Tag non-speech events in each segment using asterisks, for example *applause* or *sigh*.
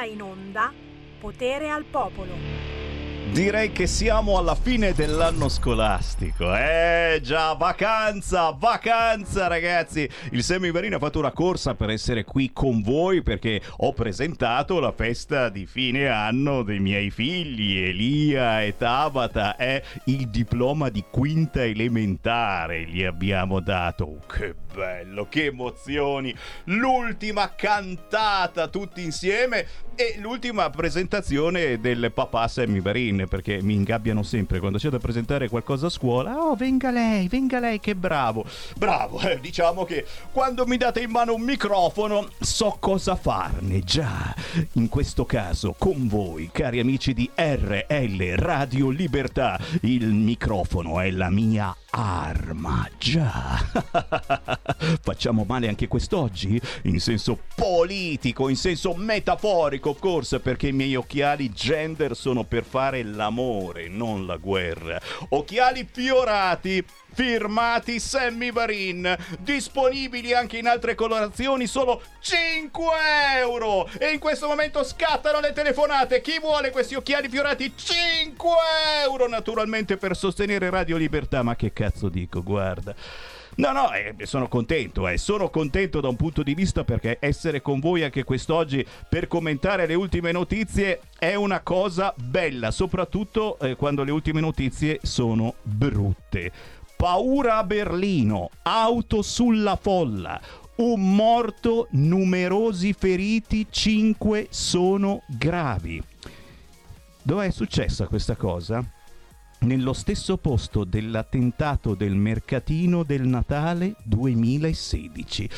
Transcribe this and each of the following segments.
ora in onda Potere al Popolo. Direi che siamo alla fine dell'anno scolastico. Eh già, vacanza, vacanza ragazzi. Il Semivarino ha fatto una corsa per essere qui con voi perché ho presentato la festa di fine anno dei miei figli, Elia e Tabata. È il diploma di quinta elementare gli abbiamo dato. Oh, che bello, che emozioni. L'ultima cantata tutti insieme e l'ultima presentazione del papà Sammy Varin perché mi ingabbiano sempre quando c'è da presentare qualcosa a scuola. Oh, venga lei, venga lei, che bravo. Bravo, eh, diciamo che quando mi date in mano un microfono so cosa farne. Già, in questo caso con voi, cari amici di RL Radio Libertà, il microfono è la mia arma. *laughs* Facciamo male anche quest'oggi? In senso politico, in senso metaforico, of course, perché i miei occhiali gender sono per fare l'amore, non la guerra. Occhiali fiorati firmati Sammy Varin, disponibili anche in altre colorazioni, solo 5 euro. E in questo momento scattano le telefonate. Chi vuole questi occhiali fiorati? 5 euro, naturalmente per sostenere Radio Libertà. Ma che cazzo dico, guarda. No, no, eh, sono contento, eh. sono contento da un punto di vista perché essere con voi anche quest'oggi per commentare le ultime notizie è una cosa bella, soprattutto eh, quando le ultime notizie sono brutte. Paura a Berlino, auto sulla folla, un morto, numerosi feriti, cinque sono gravi. Dove è successa questa cosa? nello stesso posto dell'attentato del mercatino del Natale 2016.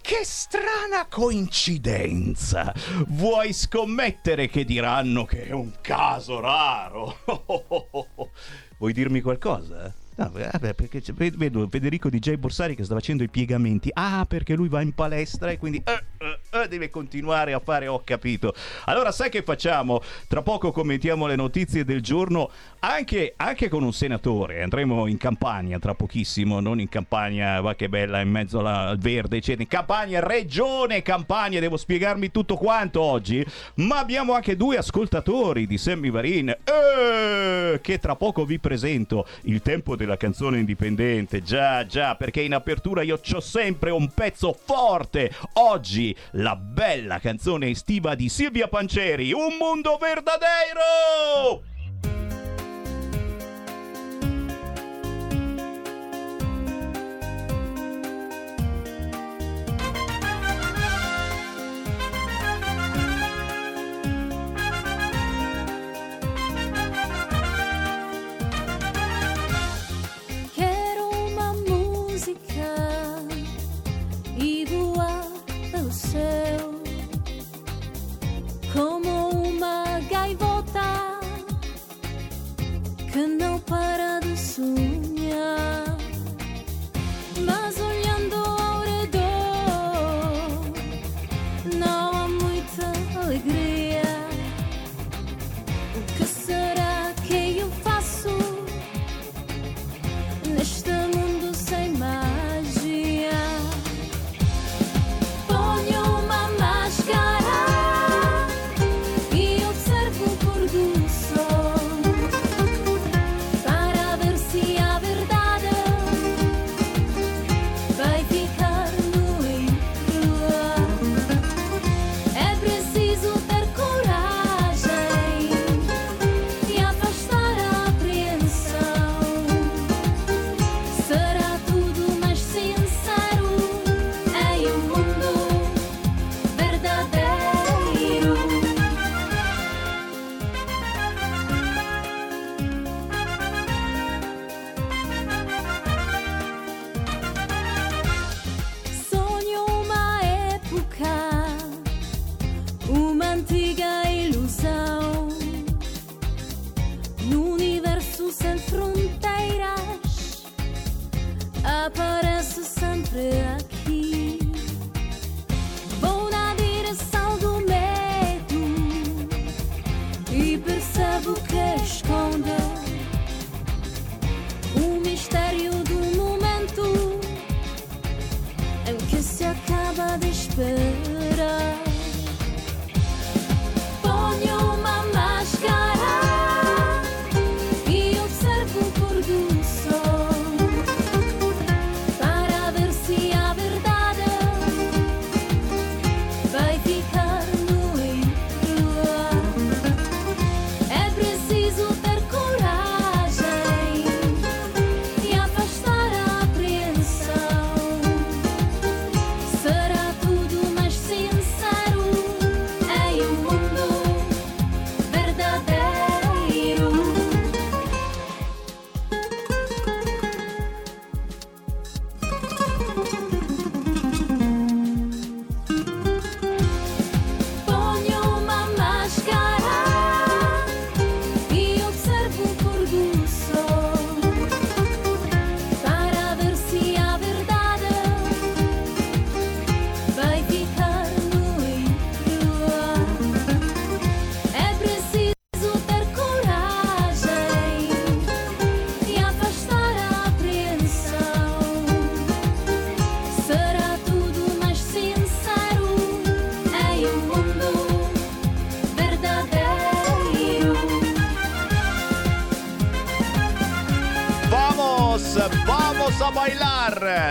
Che strana coincidenza! Vuoi scommettere che diranno che è un caso raro? *laughs* Vuoi dirmi qualcosa? No, vabbè, perché vedo Federico DJ Borsari che sta facendo i piegamenti. Ah, perché lui va in palestra e quindi eh, eh, eh, deve continuare a fare. Ho capito. Allora, sai che facciamo? Tra poco commentiamo le notizie del giorno anche, anche con un senatore. Andremo in campagna tra pochissimo, non in campagna, va che bella, in mezzo al verde, eccetera. In campagna, regione campagna. Devo spiegarmi tutto quanto oggi. Ma abbiamo anche due ascoltatori di Sammy Varin eh, che tra poco vi presento. Il tempo del della canzone indipendente. Già, già, perché in apertura io ho sempre un pezzo forte. Oggi la bella canzone estiva di Silvia Panceri, Un mondo como uma gaivota que não para de sonhar.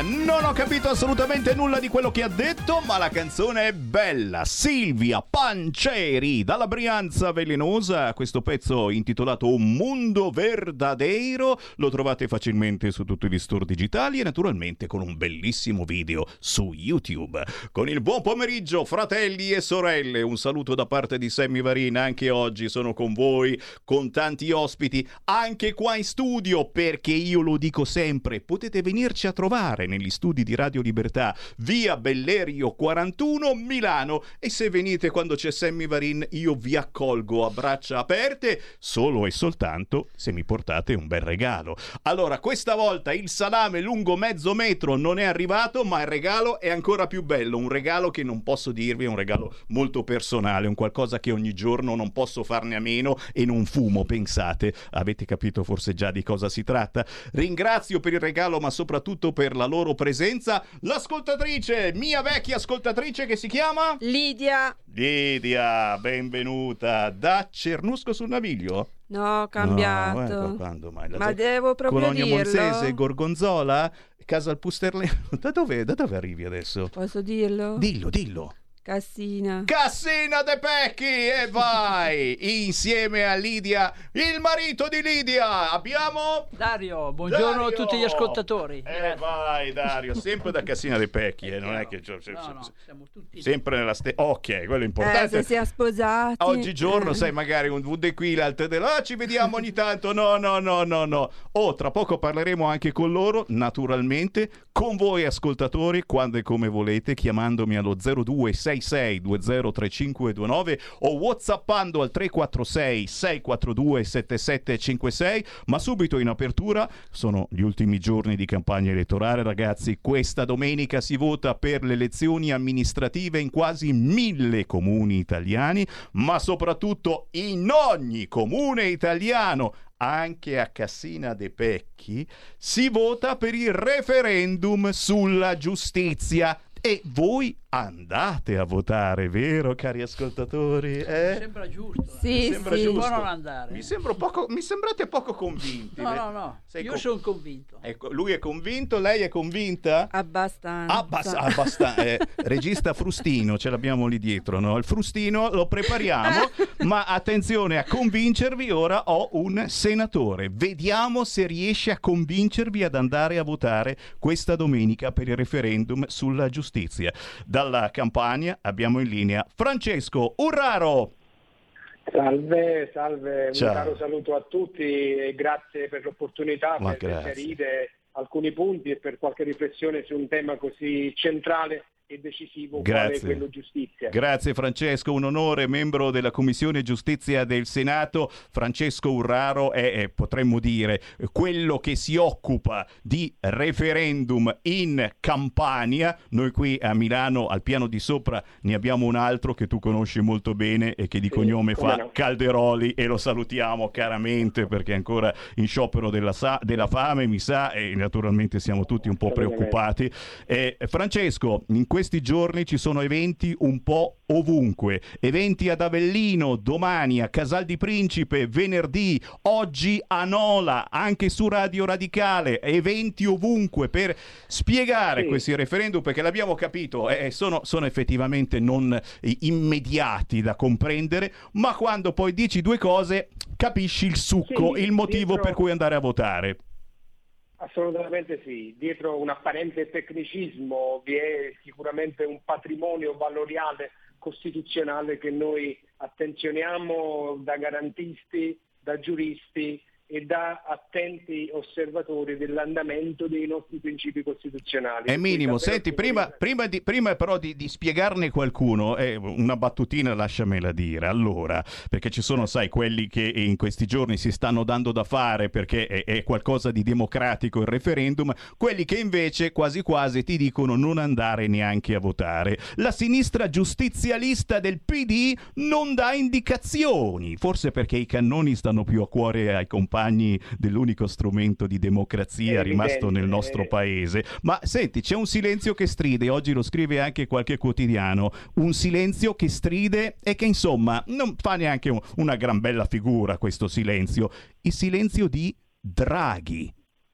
Non ho capito assolutamente nulla di quello che ha detto, ma la canzone è bella. Silvia Panceri dalla Brianza Velenosa. Questo pezzo intitolato Un mondo verdadero lo trovate facilmente su tutti gli store digitali e naturalmente con un bellissimo video su YouTube. Con il buon pomeriggio, fratelli e sorelle. Un saluto da parte di Sammy Varina. Anche oggi sono con voi, con tanti ospiti, anche qua in studio, perché io lo dico sempre, potete venirci a trovare negli studi di Radio Libertà, via Bellerio 41, Milano. E se venite quando c'è Sammy Varin, io vi accolgo a braccia aperte, solo e soltanto se mi portate un bel regalo. Allora, questa volta il salame lungo mezzo metro non è arrivato, ma il regalo è ancora più bello. Un regalo che non posso dirvi, è un regalo molto personale, un qualcosa che ogni giorno non posso farne a meno e non fumo, pensate. Avete capito forse già di cosa si tratta? Ringrazio per il regalo, ma soprattutto per la loro presenza, l'ascoltatrice, mia vecchia ascoltatrice che si chiama Lidia. Lidia, benvenuta da Cernusco sul Naviglio. No, ho No, cambiato. ecco, quando mai? La Ma zo- devo proprio Colonia dirlo? Monzese, Gorgonzola, Casa al Pusterleno. *laughs* Da dove, da dove arrivi adesso? Posso dirlo? Dillo, dillo. Cassina. Cassina De Pecchi e vai insieme a Lidia, il marito di Lidia. Abbiamo Dario, buongiorno Dario! a tutti gli ascoltatori. Eh vai Dario, sempre da Cassina De Pecchi, eh, non è che No, no, siamo tutti sempre nella stessa Ok, quello è Eh, importante. se si è sposati. Oggigiorno, Eh. sai, magari un VD qui, l'altro del ah, ci vediamo ogni tanto. No, no, no, no, no. Oh, tra poco parleremo anche con loro, naturalmente, con voi ascoltatori, quando e come volete, chiamandomi allo 0266 203529 o whatsappando al 346 642 7756. Ma subito in apertura, sono gli ultimi giorni di campagna elettorale, ragazzi. Questa domenica si vota per le elezioni amministrative in quasi mille comuni italiani, ma soprattutto in ogni comune italiano anche a Cassina de Pecchi, si vota per il referendum sulla giustizia. E voi andate a votare, vero, cari ascoltatori? Mi Eh? sembra giusto. eh. Sì, Mi sembra sì. giusto. Non andare. Mi, sembro poco, mi sembrate poco convinti. No, no, no. Sei Io con- sono convinto. Ecco, lui è convinto, lei è convinta? Abbastanza. Abbas- abbasta- eh, regista frustino, ce l'abbiamo lì dietro, no? Il frustino lo prepariamo, *laughs* ma attenzione a convincervi, ora ho un senatore. Vediamo se riesce a convincervi ad andare a votare questa domenica per il referendum sulla giustizia. Dalla Campania abbiamo in linea Francesco Urraro. Salve, salve, Ciao. un caro saluto a tutti e grazie per l'opportunità grazie. chiarire alcuni punti e per qualche riflessione su un tema così centrale e decisivo quale Grazie. quello giustizia. Grazie Francesco, un onore, membro della Commissione Giustizia del Senato. Francesco Urraro è, è, potremmo dire, quello che si occupa di referendum in Campania. Noi qui a Milano, al piano di sopra, ne abbiamo un altro che tu conosci molto bene e che di Sì, cognome fa no. Calderoli e lo salutiamo caramente perché è ancora in sciopero della, sa- della fame, mi sa, e naturalmente siamo tutti un po' preoccupati. Eh, Francesco, in questi giorni ci sono eventi un po' ovunque. Eventi ad Avellino, domani a Casal di Principe, venerdì, oggi a Nola, anche su Radio Radicale. Eventi ovunque per spiegare Sì. questi referendum perché l'abbiamo capito, eh, sono, sono effettivamente non eh, immediati da comprendere, ma quando poi dici due cose capisci il succo, Sì, il motivo dietro- per cui andare a votare. Assolutamente sì, dietro un apparente tecnicismo vi è sicuramente un patrimonio valoriale costituzionale che noi attenzioniamo da garantisti, da giuristi e da attenti osservatori dell'andamento dei nostri principi costituzionali. È minimo. Senti, prima, prima, di, prima però di, di spiegarne qualcuno, eh, una battutina lasciamela dire. Allora, perché ci sono, sai, quelli che in questi giorni si stanno dando da fare perché è, è qualcosa di democratico il referendum, quelli che invece quasi quasi ti dicono non andare neanche a votare. La sinistra giustizialista del PD non dà indicazioni, forse perché i cannoni stanno più a cuore ai compagni dell'unico strumento di democrazia È rimasto nel evidente, nostro eh. paese. Ma senti, c'è un silenzio che stride, oggi lo scrive anche qualche quotidiano, un silenzio che stride e che insomma non fa neanche un- una gran bella figura questo silenzio, il silenzio di Draghi.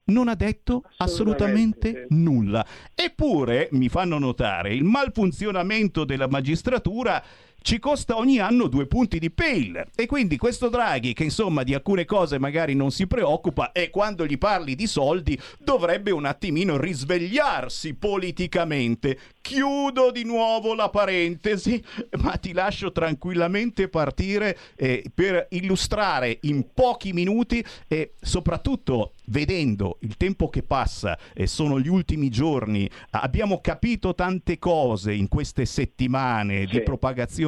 non ha detto assolutamente, Assolutamente, sì. nulla. Eppure, mi fanno notare, il malfunzionamento della magistratura ci costa ogni anno due punti di PIL e quindi questo Draghi che insomma di alcune cose magari non si preoccupa e quando gli parli di soldi dovrebbe un attimino risvegliarsi politicamente. Chiudo di nuovo la parentesi, ma ti lascio tranquillamente partire eh, per illustrare in pochi minuti e soprattutto vedendo il tempo che passa e sono gli ultimi giorni, abbiamo capito tante cose in queste settimane di Sì.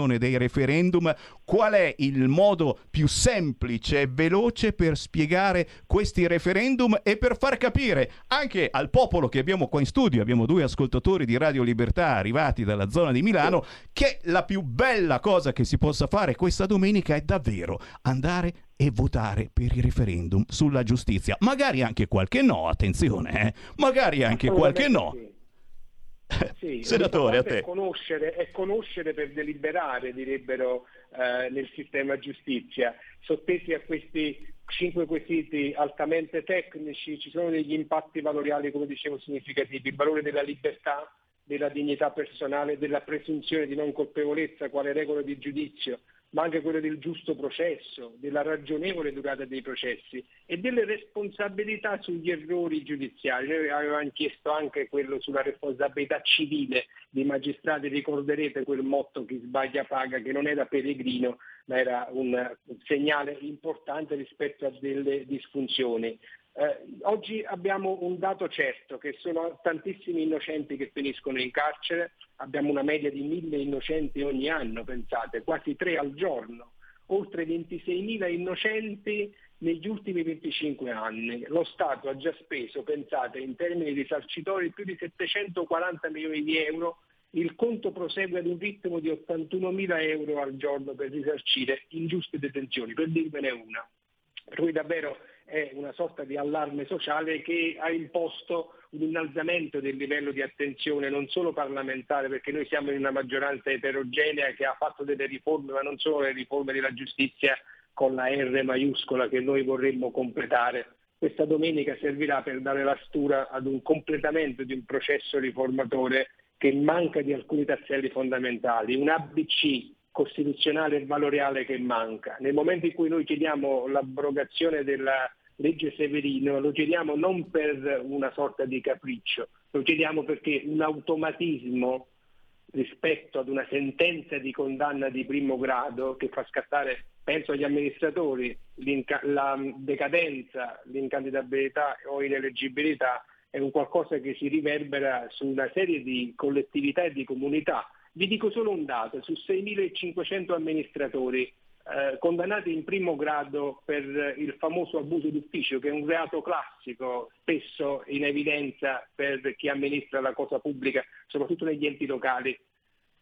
Propagazione dei referendum, qual è il modo più semplice e veloce per spiegare questi referendum e per far capire anche al popolo che abbiamo qua in studio, abbiamo due ascoltatori di Radio Libertà arrivati dalla zona di Milano, che la più bella cosa che si possa fare questa domenica è davvero andare e votare per il referendum sulla giustizia. Magari anche qualche no, attenzione, eh? magari anche qualche no. *laughs* Sì. Senatore, a te. È conoscere, è conoscere per deliberare, direbbero eh, nel sistema giustizia. Sottesi a questi cinque quesiti altamente tecnici ci sono degli impatti valoriali, come dicevo, significativi. Il valore della libertà, della dignità personale, della presunzione di non colpevolezza quale regola di giudizio, ma anche quello del giusto processo, della ragionevole durata dei processi e delle responsabilità sugli errori giudiziari. Noi avevamo chiesto anche quello sulla responsabilità civile dei magistrati, ricorderete quel motto chi sbaglia paga, che non era peregrino, ma era un segnale importante rispetto a delle disfunzioni. Eh, oggi abbiamo un dato certo, che sono tantissimi innocenti che finiscono in carcere, abbiamo una media di mille innocenti ogni anno, pensate, quasi tre al giorno, oltre 26.000 innocenti negli ultimi 25 anni. Lo Stato ha già speso, pensate, in termini risarcitori più di 740 milioni di euro, il conto prosegue ad un ritmo di 81.000 euro al giorno per risarcire ingiuste detenzioni, per dirvene una. Per cui davvero è una sorta di allarme sociale che ha imposto un innalzamento del livello di attenzione non solo parlamentare, perché noi siamo in una maggioranza eterogenea che ha fatto delle riforme, ma non solo le riforme della giustizia con la R maiuscola che noi vorremmo completare. Questa domenica servirà per dare la stura ad un completamento di un processo riformatore che manca di alcuni tasselli fondamentali, un ABC costituzionale e valoriale che manca. Nel momento in cui noi chiediamo l'abrogazione della legge Severino, lo chiediamo non per una sorta di capriccio, lo chiediamo perché un automatismo rispetto ad una sentenza di condanna di primo grado che fa scattare, penso agli amministratori, la decadenza, l'incandidabilità o ineleggibilità, è un qualcosa che si riverbera su una serie di collettività e di comunità. Vi dico solo un dato, su 6.500 amministratori eh, condannati in primo grado per il famoso abuso d'ufficio, che è un reato classico, spesso in evidenza per chi amministra la cosa pubblica, soprattutto negli enti locali.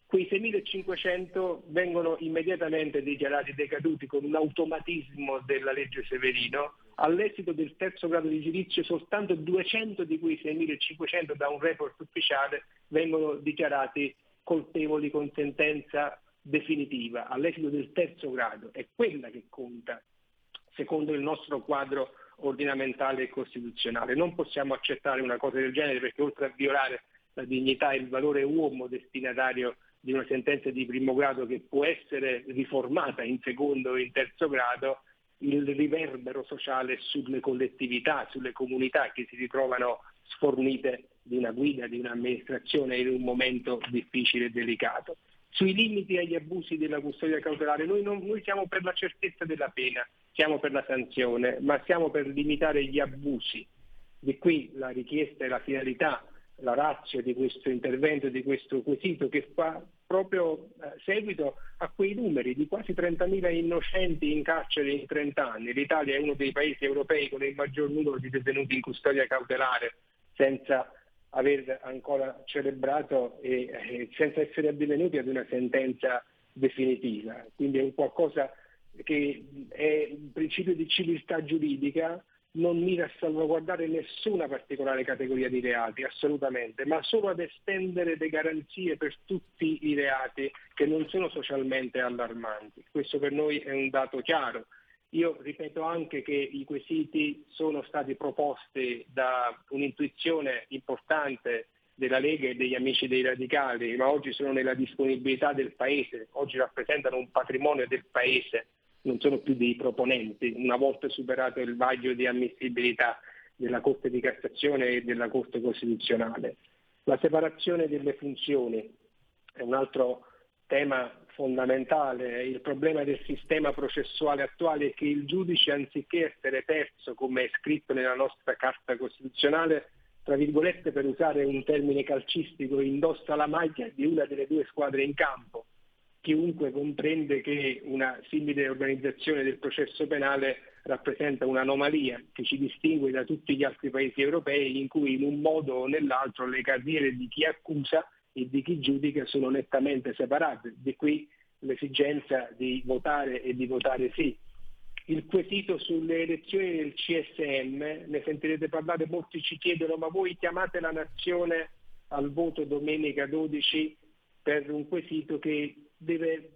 Quei 6.500 vengono immediatamente dichiarati decaduti con un automatismo della legge Severino. All'esito del terzo grado di giudizio soltanto 200 di quei 6.500 da un report ufficiale vengono dichiarati colpevoli con sentenza definitiva all'esito del terzo grado. È quella che conta secondo il nostro quadro ordinamentale e costituzionale. Non possiamo accettare una cosa del genere perché oltre a violare la dignità e il valore uomo destinatario di una sentenza di primo grado che può essere riformata in secondo e in terzo grado, il riverbero sociale sulle collettività, sulle comunità che si ritrovano sfornite di una guida, di un'amministrazione in un momento difficile e delicato. Sui limiti agli abusi della custodia cautelare, noi, non, noi siamo per la certezza della pena, siamo per la sanzione, ma siamo per limitare gli abusi. Di qui la richiesta e la finalità, la razza di questo intervento, di questo quesito che fa proprio eh, seguito a quei numeri di quasi 30.000 innocenti in carcere in 30 anni. L'Italia è uno dei paesi europei con il maggior numero di detenuti in custodia cautelare senza aver ancora celebrato e eh, senza essere addivenuti ad una sentenza definitiva. Quindi è un qualcosa che è un principio di civiltà giuridica, non mira a salvaguardare nessuna particolare categoria di reati, assolutamente, ma solo ad estendere le garanzie per tutti i reati che non sono socialmente allarmanti. Questo per noi è un dato chiaro Io ripeto anche che i quesiti sono stati proposti da un'intuizione importante della Lega e degli amici dei radicali, ma oggi sono nella disponibilità del Paese, oggi rappresentano un patrimonio del Paese, non sono più dei proponenti, una volta superato il vaglio di ammissibilità della Corte di Cassazione e della Corte Costituzionale. La separazione delle funzioni è un altro tema fondamentale. Il problema del sistema processuale attuale è che il giudice, anziché essere terzo, come è scritto nella nostra Carta Costituzionale, tra virgolette per usare un termine calcistico, indossa la maglia di una delle due squadre in campo. Chiunque comprende che una simile organizzazione del processo penale rappresenta un'anomalia che ci distingue da tutti gli altri paesi europei in cui in un modo o nell'altro le carriere di chi accusa e di chi giudica sono nettamente separate. Di qui l'esigenza di votare e di votare sì il quesito sulle elezioni del CSM, ne sentirete parlare, molti ci chiedono ma voi chiamate la nazione al voto domenica 12 per un quesito che deve eh,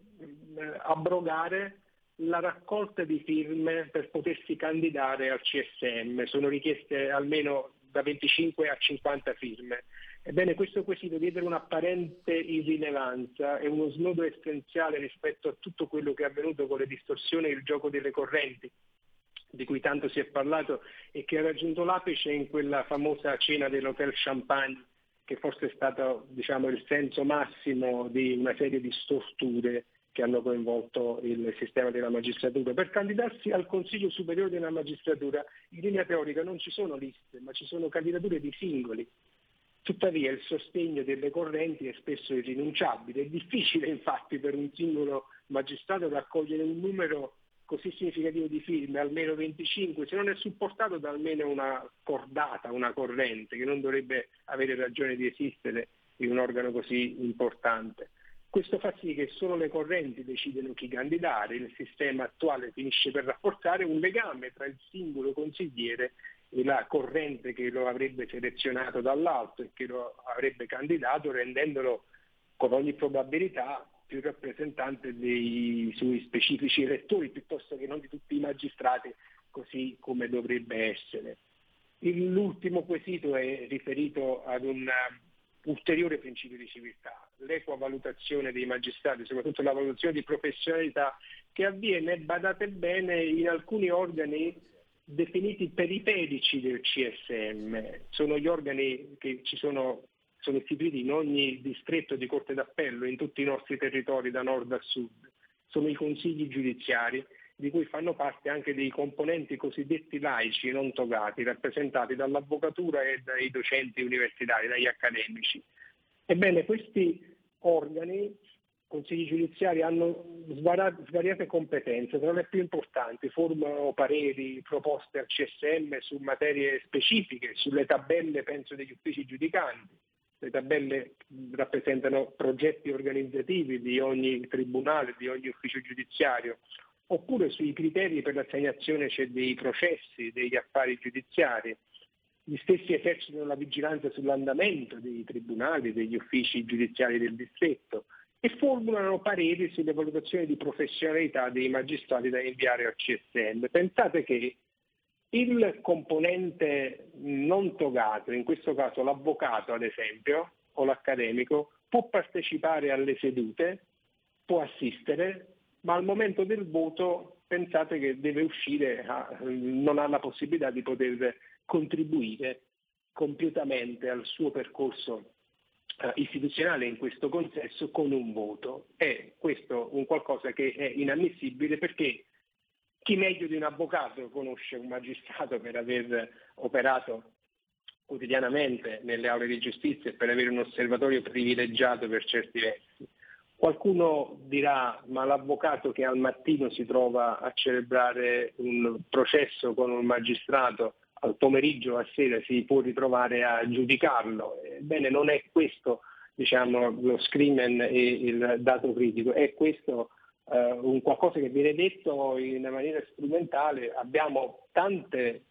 abrogare la raccolta di firme per potersi candidare al CSM. Sono richieste almeno da 25 a 50 firme. Ebbene, questo quesito dietro un'apparente irrilevanza è uno snodo essenziale rispetto a tutto quello che è avvenuto con le distorsioni e il gioco delle correnti, di cui tanto si è parlato e che ha raggiunto l'apice in quella famosa cena dell'Hotel Champagne, che forse è stato diciamo, il senso massimo di una serie di storture che hanno coinvolto il sistema della magistratura. Per candidarsi al Consiglio Superiore della Magistratura in linea teorica non ci sono liste, ma ci sono candidature di singoli Tuttavia il sostegno delle correnti è spesso irrinunciabile. È difficile infatti per un singolo magistrato raccogliere un numero così significativo di firme, almeno 25, se non è supportato da almeno una cordata, una corrente, che non dovrebbe avere ragione di esistere in un organo così importante. Questo fa sì che solo le correnti decidono chi candidare, il sistema attuale finisce per rafforzare un legame tra il singolo consigliere la corrente che lo avrebbe selezionato dall'alto e che lo avrebbe candidato rendendolo con ogni probabilità più rappresentante dei suoi specifici elettori piuttosto che non di tutti i magistrati così come dovrebbe essere. L'ultimo quesito è riferito ad un ulteriore principio di civiltà, l'equa valutazione dei magistrati, soprattutto la valutazione di professionalità che avviene, badate bene, in alcuni organi definiti periferici del CSM, sono gli organi che ci sono, sono istituiti in ogni distretto di Corte d'Appello, in tutti i nostri territori da nord a sud, sono i consigli giudiziari di cui fanno parte anche dei componenti cosiddetti laici non togati, rappresentati dall'avvocatura e dai docenti universitari, dagli accademici. Ebbene, questi organi consigli giudiziari hanno svariate competenze, tra le più importanti formano pareri, proposte al CSM su materie specifiche, sulle tabelle penso degli uffici giudicanti. Le tabelle rappresentano progetti organizzativi di ogni tribunale, di ogni ufficio giudiziario, oppure sui criteri per l'assegnazione dei processi, degli affari giudiziari. Gli stessi esercitano la vigilanza sull'andamento dei tribunali, degli uffici giudiziari del distretto e formulano pareri sulle valutazioni di professionalità dei magistrati da inviare al CSM. Pensate che il componente non togato, in questo caso l'avvocato ad esempio, o l'accademico, può partecipare alle sedute, può assistere, ma al momento del voto pensate che deve uscire, non ha la possibilità di poter contribuire compiutamente al suo percorso istituzionale in questo consesso con un voto. È questo un qualcosa che è inammissibile perché chi meglio di un avvocato conosce un magistrato per aver operato quotidianamente nelle aule di giustizia e per avere un osservatorio privilegiato per certi versi. Qualcuno dirà ma l'avvocato che al mattino si trova a celebrare un processo con un magistrato al pomeriggio, a sera si può ritrovare a giudicarlo. Ebbene, non è questo diciamo, lo screamen e il dato critico, è questo eh, un qualcosa che viene detto in maniera strumentale. Abbiamo tante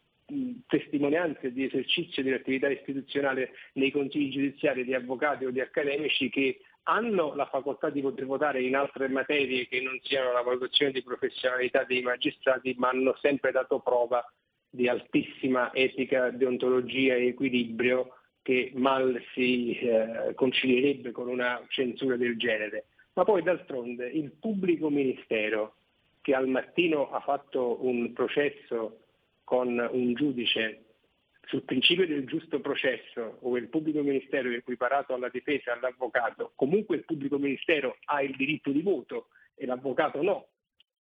testimonianze di esercizio dell'attività istituzionale nei consigli giudiziari di avvocati o di accademici che hanno la facoltà di poter votare in altre materie che non siano la valutazione di professionalità dei magistrati, ma hanno sempre dato prova di altissima etica, deontologia e equilibrio che mal si eh, concilierebbe con una censura del genere. Ma poi d'altronde il pubblico ministero che al mattino ha fatto un processo con un giudice sul principio del giusto processo, dove il pubblico ministero è equiparato alla difesa all'avvocato, comunque il pubblico ministero ha il diritto di voto e l'avvocato no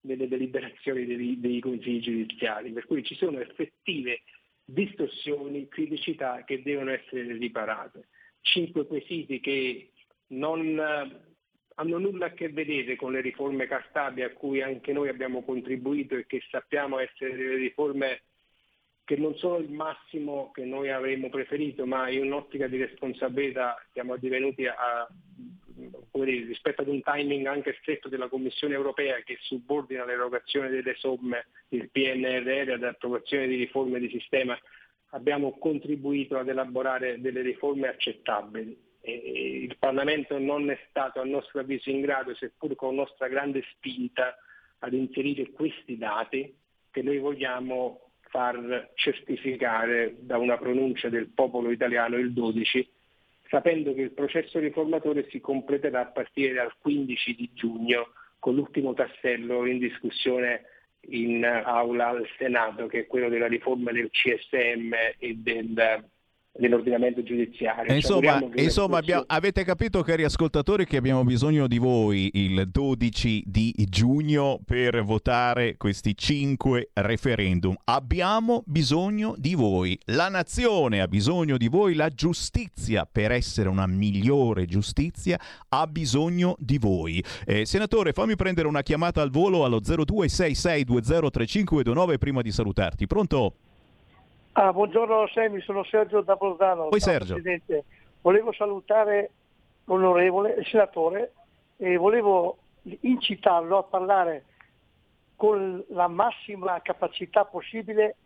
nelle deliberazioni dei, dei consigli giudiziari, per cui ci sono effettive distorsioni, criticità che devono essere riparate. Cinque quesiti che non hanno nulla a che vedere con le riforme Cartabia a cui anche noi abbiamo contribuito e che sappiamo essere delle riforme che non sono il massimo che noi avremmo preferito, ma in un'ottica di responsabilità siamo divenuti a, dire, rispetto ad un timing anche stretto della Commissione europea che subordina l'erogazione delle somme del PNRR ad approvazione di riforme di sistema, abbiamo contribuito ad elaborare delle riforme accettabili. E il Parlamento non è stato a nostro avviso in grado, seppur con nostra grande spinta, ad inserire questi dati che noi vogliamo far certificare da una pronuncia del popolo italiano il 12, sapendo che il processo riformatore si completerà a partire dal 15 di giugno con l'ultimo tassello in discussione in aula al Senato, che è quello della riforma del CSM e del dell'ordinamento giudiziario. Insomma, insomma abbiamo, avete capito cari ascoltatori che abbiamo bisogno di voi il 12 di giugno per votare questi cinque referendum. Abbiamo bisogno di voi, la nazione ha bisogno di voi, la giustizia per essere una migliore giustizia ha bisogno di voi. Eh, senatore, fammi prendere una chiamata al volo allo 0266203529 prima di salutarti. Pronto? Ah, buongiorno Semi, sono Sergio da Bolzano. Poi Sergio. Presidente. Volevo salutare l'onorevole, il senatore, e volevo incitarlo a parlare con la massima capacità possibile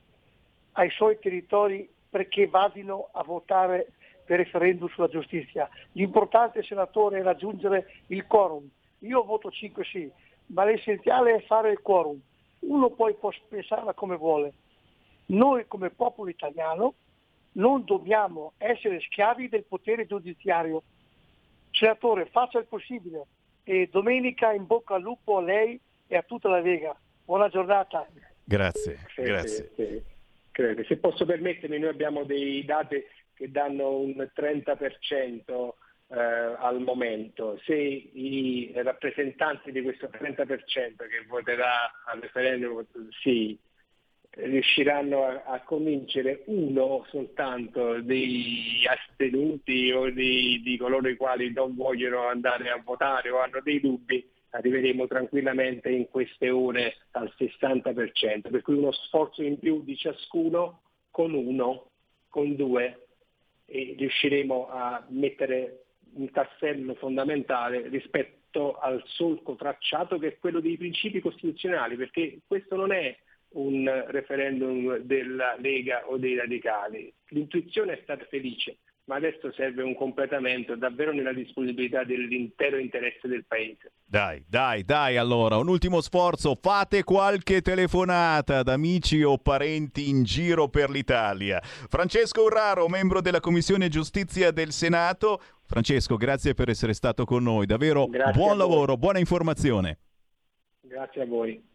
ai suoi territori perché vadino a votare per referendum sulla giustizia. L'importante, senatore, è raggiungere il quorum. Io voto 5 sì, ma l'essenziale è fare il quorum. Uno poi può pensarla come vuole noi come popolo italiano non dobbiamo essere schiavi del potere giudiziario. Senatore, faccia il possibile e domenica in bocca al lupo a lei e a tutta la Lega. Buona giornata. Grazie, sì, grazie. Sì, sì. Se posso permettermi, noi abbiamo dei dati che danno un 30% eh, al momento. Se i rappresentanti di questo 30% che voterà al referendum sì riusciranno a, a, convincere uno soltanto dei astenuti o di, di, coloro i quali non vogliono andare a votare o hanno dei dubbi, arriveremo tranquillamente in queste ore al 60%, per cui uno sforzo in più di ciascuno con uno, con due, e riusciremo a mettere un tassello fondamentale rispetto al solco tracciato che è quello dei principi costituzionali, perché questo non è un referendum della Lega o dei radicali. L'intuizione è stata felice, ma adesso serve un completamento davvero nella disponibilità dell'intero interesse del Paese. Dai, dai, dai allora, un ultimo sforzo, fate qualche telefonata ad amici o parenti in giro per l'Italia. Francesco Urraro, membro della Commissione Giustizia del Senato. Francesco, grazie per essere stato con noi, davvero grazie buon lavoro, buona informazione. Grazie a voi.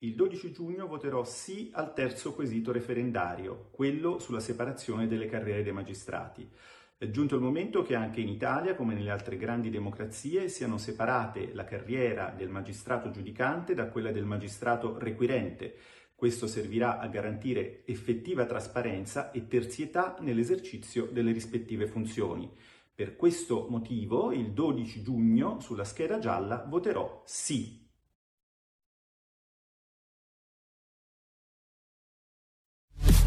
Il 12 giugno voterò sì al terzo quesito referendario, quello sulla separazione delle carriere dei magistrati. È giunto il momento che anche in Italia, come nelle altre grandi democrazie, siano separate la carriera del magistrato giudicante da quella del magistrato requirente. Questo servirà a garantire effettiva trasparenza e terzietà nell'esercizio delle rispettive funzioni. Per questo motivo, il 12 giugno, sulla scheda gialla, voterò sì.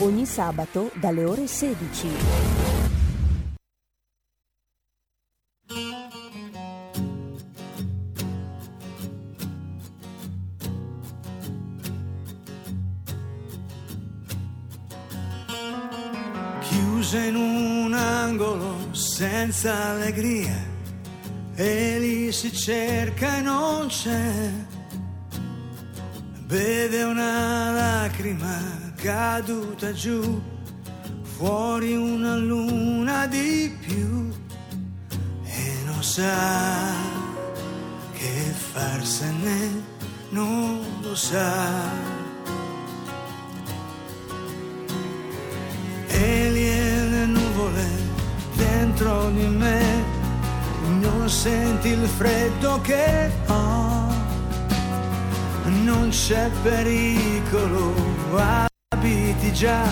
Ogni sabato dalle ore 16. chiusa in un angolo senza allegria e lì si cerca e non c'è. Beve una lacrima caduta giù, fuori una luna di più e non sa che farsene, non lo sa. e lì le nuvole dentro di me non senti il freddo che ho non c'è pericolo abiti già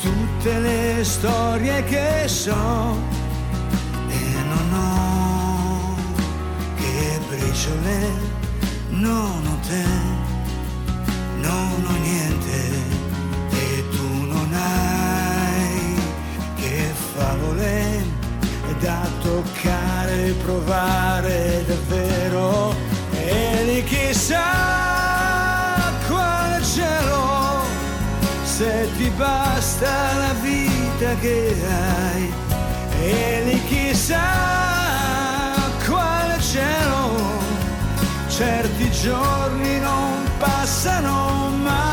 tutte le storie che so. E non ho che briciole non ho te non ho niente. E tu non hai che favole da toccare provare davvero. E lì chissà basta la vita che hai. E lì chissà quale cielo. Certi giorni non passano mai.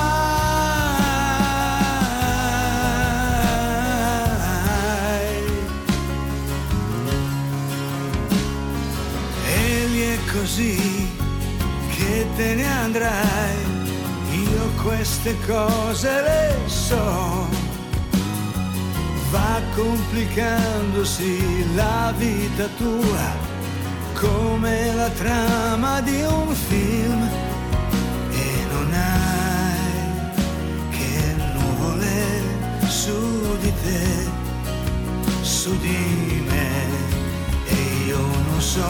E lì così che te ne andrai, queste cose le so. Va complicandosi la vita tua come la trama di un film e non hai che nuvole su di te, su di me e io non so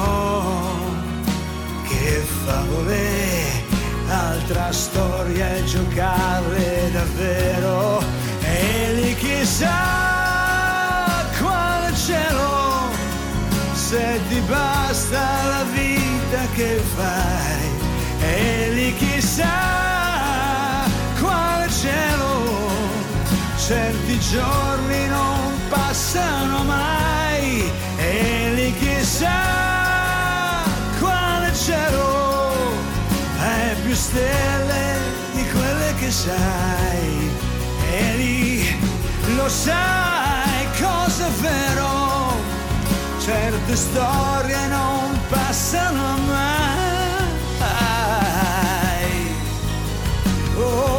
che favole, altra storia e giocarle davvero. E lì chissà quale cielo se ti basta la vita che fai. E lì chissà quale cielo certi giorni non passano mai. E lì chissà stelle di quelle che sai e lì lo sai cosa è vero certe storie non passano mai. Oh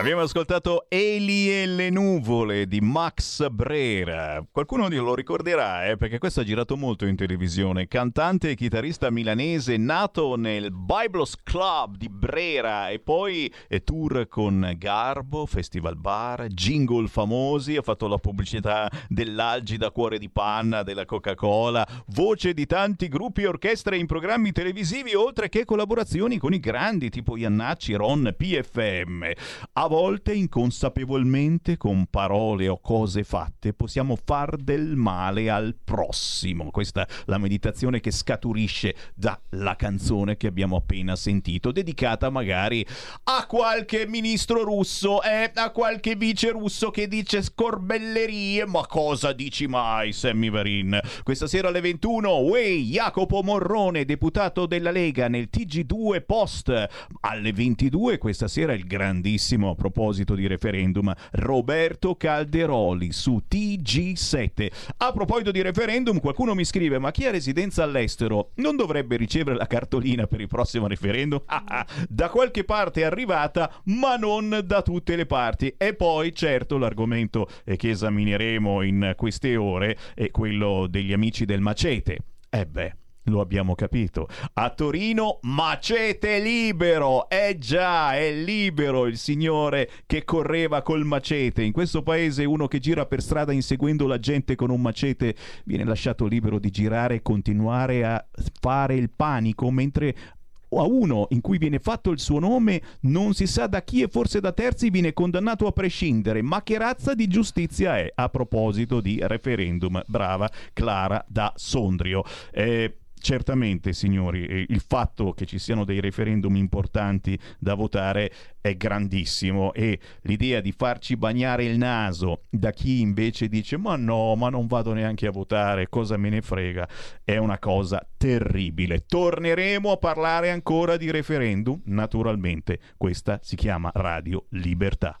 Abbiamo ascoltato Eli e le nuvole di Max Brera. Qualcuno lo ricorderà, eh, perché questo ha girato molto in televisione. Cantante e chitarrista milanese nato nel Biblos Club di Brera e poi eh, tour con Garbo, Festival Bar, jingle famosi, ha fatto la pubblicità dell'Algida Cuore di Panna, della Coca-Cola, voce di tanti gruppi e orchestre in programmi televisivi, oltre che collaborazioni con i grandi tipo Iannacci, Ron, PFM. A volte inconsapevolmente con parole o cose fatte possiamo far del male al prossimo. Questa è la meditazione che scaturisce dalla canzone che abbiamo appena sentito, dedicata magari a qualche ministro russo e eh, a qualche vice russo che dice scorbellerie. Ma cosa dici mai, Sammy Varin? Questa sera alle 21, Way Jacopo Morrone, deputato della Lega nel TG2 Post. Alle 22 questa sera il grandissimo proposito di referendum, Roberto Calderoli su TG7. A proposito di referendum, qualcuno mi scrive: Ma chi ha residenza all'estero non dovrebbe ricevere la cartolina per il prossimo referendum? Ah, ah, da qualche parte è arrivata, ma non da tutte le parti. E poi, certo, l'argomento che esamineremo in queste ore è quello degli amici del macete. Eh beh. Lo abbiamo capito. A Torino macete libero. Eh già, è libero il signore che correva col macete. In questo paese uno che gira per strada inseguendo la gente con un macete viene lasciato libero di girare e continuare a fare il panico mentre a uno in cui viene fatto il suo nome non si sa da chi e forse da terzi viene condannato a prescindere. Ma che razza di giustizia è? A proposito di referendum, brava Clara da Sondrio. Eh, Certamente, signori, il fatto che ci siano dei referendum importanti da votare è grandissimo e l'idea di farci bagnare il naso da chi invece dice ma no, ma non vado neanche a votare, cosa me ne frega, è una cosa terribile. Torneremo a parlare ancora di referendum, naturalmente, questa si chiama Radio Libertà.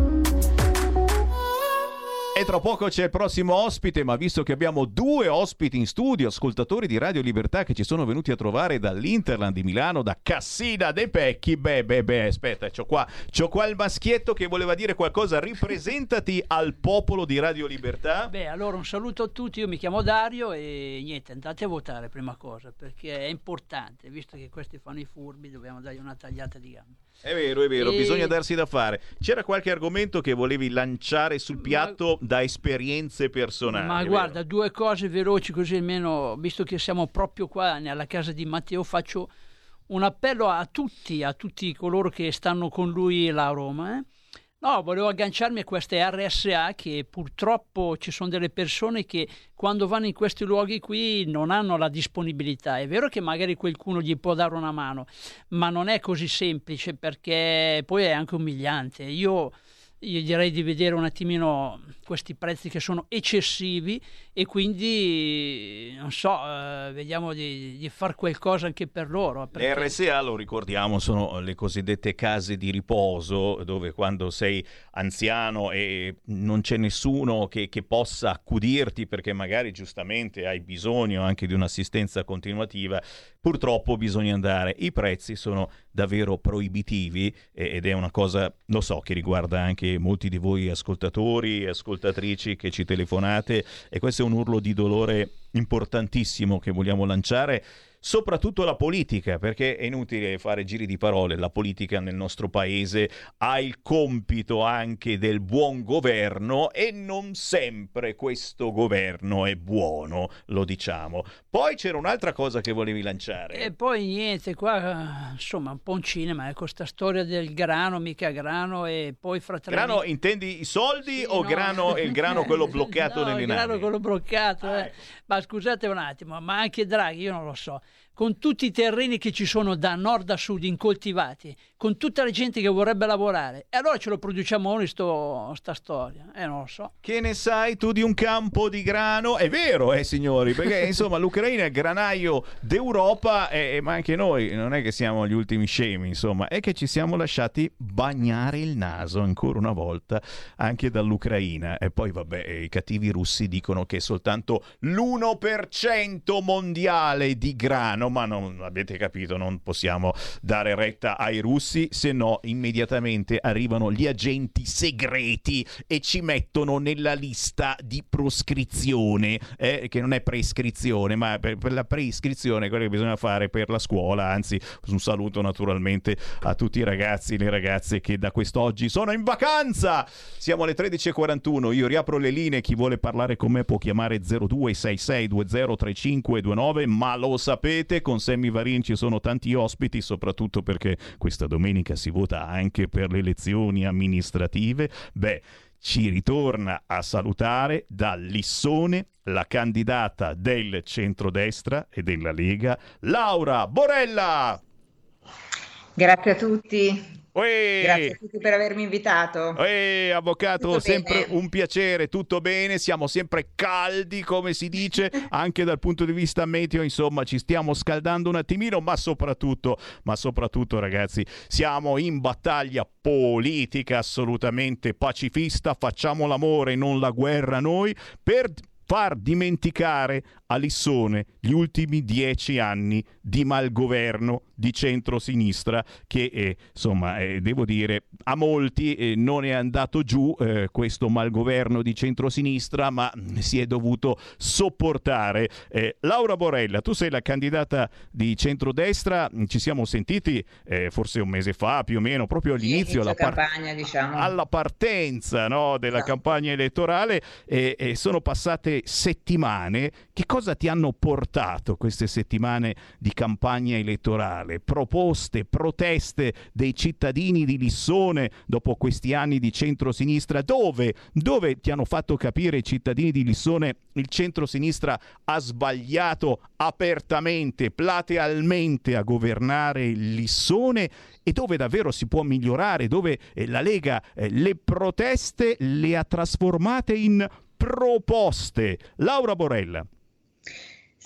E tra poco c'è il prossimo ospite, ma visto che abbiamo due ospiti in studio, ascoltatori di Radio Libertà che ci sono venuti a trovare dall'Interland di Milano, da Cassina dei Pecchi, beh, beh, beh, aspetta, c'ho qua, c'ho qua il maschietto che voleva dire qualcosa, ripresentati *laughs* al popolo di Radio Libertà. Beh, allora un saluto a tutti, io mi chiamo Dario e niente, andate a votare prima cosa, perché è importante, visto che questi fanno i furbi, dobbiamo dargli una tagliata di gambe. È vero, è vero, E- bisogna darsi da fare. C'era qualche argomento che volevi lanciare sul piatto da esperienze personali? Ma vero? guarda, due cose veloci così almeno, visto che siamo proprio qua nella casa di Matteo, faccio un appello a tutti, a tutti coloro che stanno con lui là a Roma. eh. No, volevo agganciarmi a queste RSA che purtroppo ci sono delle persone che quando vanno in questi luoghi qui non hanno la disponibilità. È vero che magari qualcuno gli può dare una mano, ma non è così semplice perché poi è anche umiliante. Io io direi di vedere un attimino questi prezzi che sono eccessivi e quindi non so, eh, vediamo di, di fare qualcosa anche per loro. Le perché- RSA, lo ricordiamo, sono le cosiddette case di riposo, dove quando sei anziano e non c'è nessuno che, che possa accudirti perché magari giustamente hai bisogno anche di un'assistenza continuativa, purtroppo bisogna andare. I prezzi sono davvero proibitivi ed è una cosa, lo so, che riguarda anche molti di voi ascoltatori e ascoltatrici che ci telefonate e questo è un urlo di dolore importantissimo che vogliamo lanciare soprattutto la politica, perché è inutile fare giri di parole, la politica nel nostro paese ha il compito anche del buon governo e non sempre questo governo è buono, lo diciamo. Poi c'era un'altra cosa che volevi lanciare. E poi niente, qua insomma un po' un cinema, ecco, sta storia del grano, mica grano e poi fra tre Grano, intendi i soldi o no. grano, il grano quello bloccato *laughs* No, nelle il grano quello bloccato. Ah, eh. ecco. Ma scusate un attimo, ma anche Draghi, io non lo so. Con tutti i terreni che ci sono da nord a sud incoltivati, con tutta la gente che vorrebbe lavorare. E allora ce lo produciamo noi sto, sta storia, eh non lo so. Che ne sai tu di un campo di grano? È vero, eh signori, perché *laughs* insomma l'Ucraina è il granaio d'Europa, eh, ma anche noi non è che siamo gli ultimi scemi, insomma, è che ci siamo lasciati bagnare il naso ancora una volta anche dall'Ucraina. E poi vabbè, i cattivi russi dicono che è soltanto l'1% mondiale di grano, ma non avete capito, non possiamo dare retta ai russi, se no immediatamente arrivano gli agenti segreti e ci mettono nella lista di proscrizione, eh, che non è prescrizione, ma per, per la prescrizione quello che bisogna fare per la scuola, anzi un saluto naturalmente a tutti i ragazzi e le ragazze che da quest'oggi sono in vacanza. Siamo alle 13.41, io riapro le linee, chi vuole parlare con me può chiamare 0266203529, ma lo sapete, con Sammy Varin ci sono tanti ospiti, soprattutto perché questa domenica si vota anche per le elezioni amministrative. Beh, ci ritorna a salutare da Lissone la candidata del centrodestra e della Lega, Laura Borella. Grazie a tutti. Uè. Grazie a tutti per avermi invitato. Ehi, avvocato, Tutto sempre bene. un piacere, tutto bene, siamo sempre caldi, come si dice, *laughs* anche dal punto di vista meteo, insomma, ci stiamo scaldando un attimino, ma soprattutto, ma soprattutto, ragazzi, siamo in battaglia politica assolutamente pacifista, facciamo l'amore, non la guerra noi, per far dimenticare a Lissone gli ultimi dieci anni di malgoverno di centrosinistra che eh, insomma eh, devo dire a molti eh, non è andato giù eh, questo malgoverno di centrosinistra ma si è dovuto sopportare Eh, Laura Borella tu sei la candidata di centrodestra ci siamo sentiti eh, forse un mese fa più o meno proprio all'inizio Inizio alla par- campagna, diciamo. alla partenza no, della Esatto. campagna elettorale e sono passate settimane. Che cosa ti hanno portato queste settimane di campagna elettorale? Proposte, proteste dei cittadini di Lissone dopo questi anni di centrosinistra? Dove? Dove ti hanno fatto capire i cittadini di Lissone il centrosinistra ha sbagliato apertamente, platealmente a governare Lissone e dove davvero si può migliorare, dove eh, la Lega eh, le proteste le ha trasformate in proposte. Laura Borella.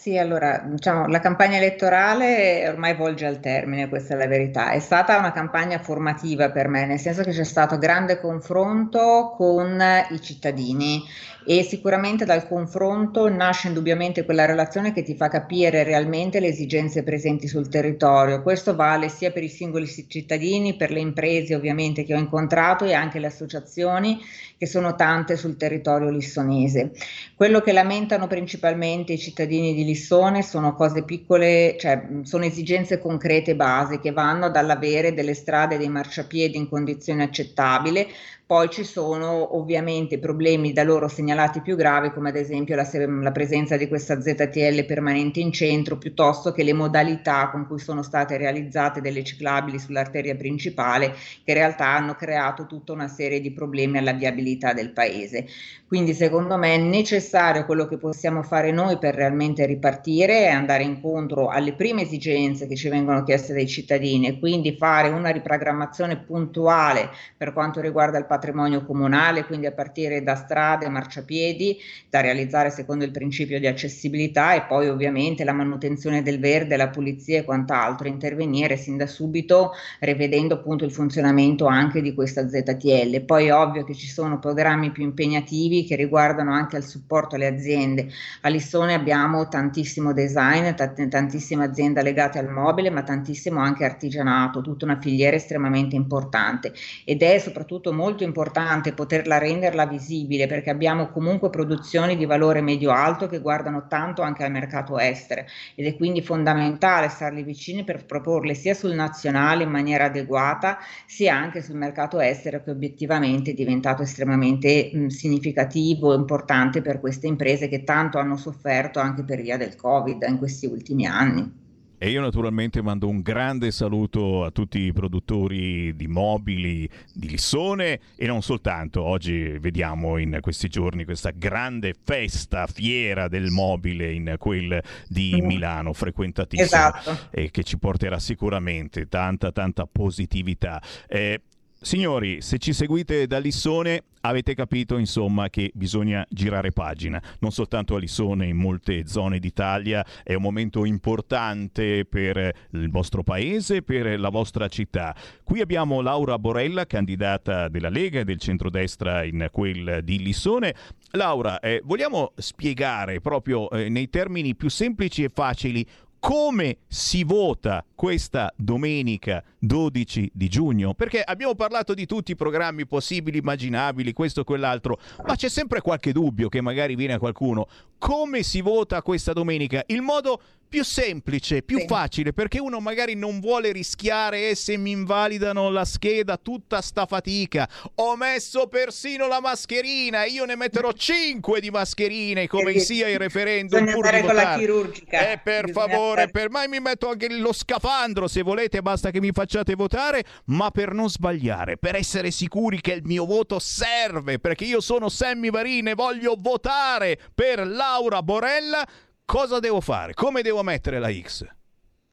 Sì, allora, diciamo, la campagna elettorale ormai volge al termine, questa è la verità. È stata una campagna formativa per me, nel senso che c'è stato grande confronto con i cittadini e sicuramente dal confronto nasce indubbiamente quella relazione che ti fa capire realmente le esigenze presenti sul territorio. Questo vale sia per i singoli si- cittadini, per le imprese ovviamente che ho incontrato e anche le associazioni che sono tante sul territorio lissonese. Quello che lamentano principalmente i cittadini di Lissone sono cose piccole, cioè sono esigenze concrete base che vanno dall'avere delle strade e dei marciapiedi in condizioni accettabili, poi ci sono ovviamente problemi da loro segnalati più gravi, come ad esempio la, la presenza di questa ZTL permanente in centro, piuttosto che le modalità con cui sono state realizzate delle ciclabili sull'arteria principale, che in realtà hanno creato tutta una serie di problemi alla viabilità del paese. Quindi secondo me è necessario quello che possiamo fare noi per realmente ripartire e andare incontro alle prime esigenze che ci vengono chieste dai cittadini e quindi fare una riprogrammazione puntuale per quanto riguarda il patrimonio comunale, quindi a partire da strade, marciapiedi, da realizzare secondo il principio di accessibilità e poi ovviamente la manutenzione del verde, la pulizia e quant'altro, intervenire sin da subito rivedendo appunto il funzionamento anche di questa ZTL. Poi è ovvio che ci sono programmi più impegnativi che riguardano anche il supporto alle aziende. A Lissone abbiamo tantissimo design, t- tantissime aziende legate al mobile, ma tantissimo anche artigianato, tutta una filiera estremamente importante ed è soprattutto molto importante poterla renderla visibile perché abbiamo comunque produzioni di valore medio-alto che guardano tanto anche al mercato estero ed è quindi fondamentale starli vicini per proporle sia sul nazionale in maniera adeguata sia anche sul mercato estero che obiettivamente è diventato estremamente mh, significativo e importante per queste imprese che tanto hanno sofferto anche per via del Covid in questi ultimi anni. E io naturalmente mando un grande saluto a tutti i produttori di mobili di Lissone e non soltanto. Oggi vediamo in questi giorni questa grande festa, fiera del mobile in quel di Mm. Milano, frequentatissima Esatto. e che ci porterà sicuramente tanta tanta positività. Eh, signori, se ci seguite da Lissone avete capito insomma che bisogna girare pagina, non soltanto a Lissone, in molte zone d'Italia è un momento importante per il vostro paese, per la vostra città. Qui abbiamo Laura Borella, candidata della Lega e del centrodestra in quel di Lissone. Laura, eh, vogliamo spiegare proprio eh, nei termini più semplici e facili come si vota questa domenica 12 di giugno? Perché abbiamo parlato di tutti i programmi possibili, immaginabili, questo e quell'altro, ma c'è sempre qualche dubbio che magari viene a qualcuno. Come si vota questa domenica? Il modo più semplice, più facile, perché uno magari non vuole rischiare e se mi invalidano la scheda tutta sta fatica. Ho messo persino la mascherina, io ne metterò *laughs* 5 di mascherine come Perché sia il referendum bisogna di con la chirurgica. Eh, per Bisogna favore, andare- per mai mi metto anche lo scafandro se volete, basta che mi facciate votare, ma per non sbagliare, per essere sicuri che il mio voto serve, perché io sono Sammy Varin e voglio votare per Laura Borella, cosa devo fare? Come devo mettere la X?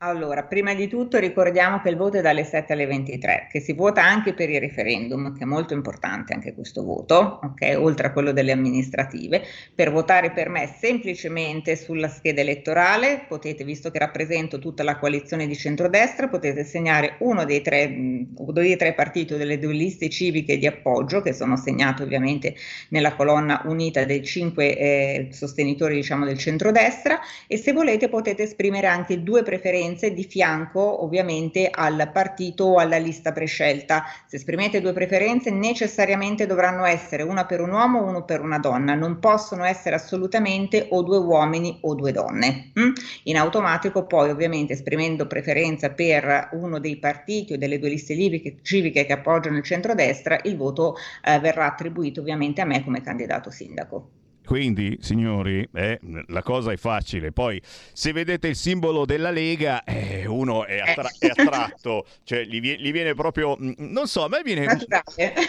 Allora, prima di tutto ricordiamo che il voto è dalle 7 alle 23, che si vota anche per il referendum, che è molto importante anche questo voto, ok? Oltre a quello delle amministrative. Per votare per me semplicemente sulla scheda elettorale potete, visto che rappresento tutta la coalizione di centrodestra, potete segnare uno dei tre, mh, uno dei tre partiti o delle due liste civiche di appoggio, che sono segnate ovviamente nella colonna unita dei cinque eh, sostenitori diciamo, del centrodestra e se volete potete esprimere anche due preferenze di fianco ovviamente al partito o alla lista prescelta. Se esprimete due preferenze necessariamente dovranno essere una per un uomo o uno per una donna, non possono essere assolutamente o due uomini o due donne. mm? In automatico poi ovviamente esprimendo preferenza per uno dei partiti o delle due liste civiche, civiche che appoggiano il centrodestra, il voto eh, verrà attribuito ovviamente a me come candidato sindaco. Quindi, signori, eh, la cosa è facile. Poi, se vedete il simbolo della Lega, eh, uno è, attra- è attratto, cioè gli, vie- gli viene proprio, mm, non so, a me viene,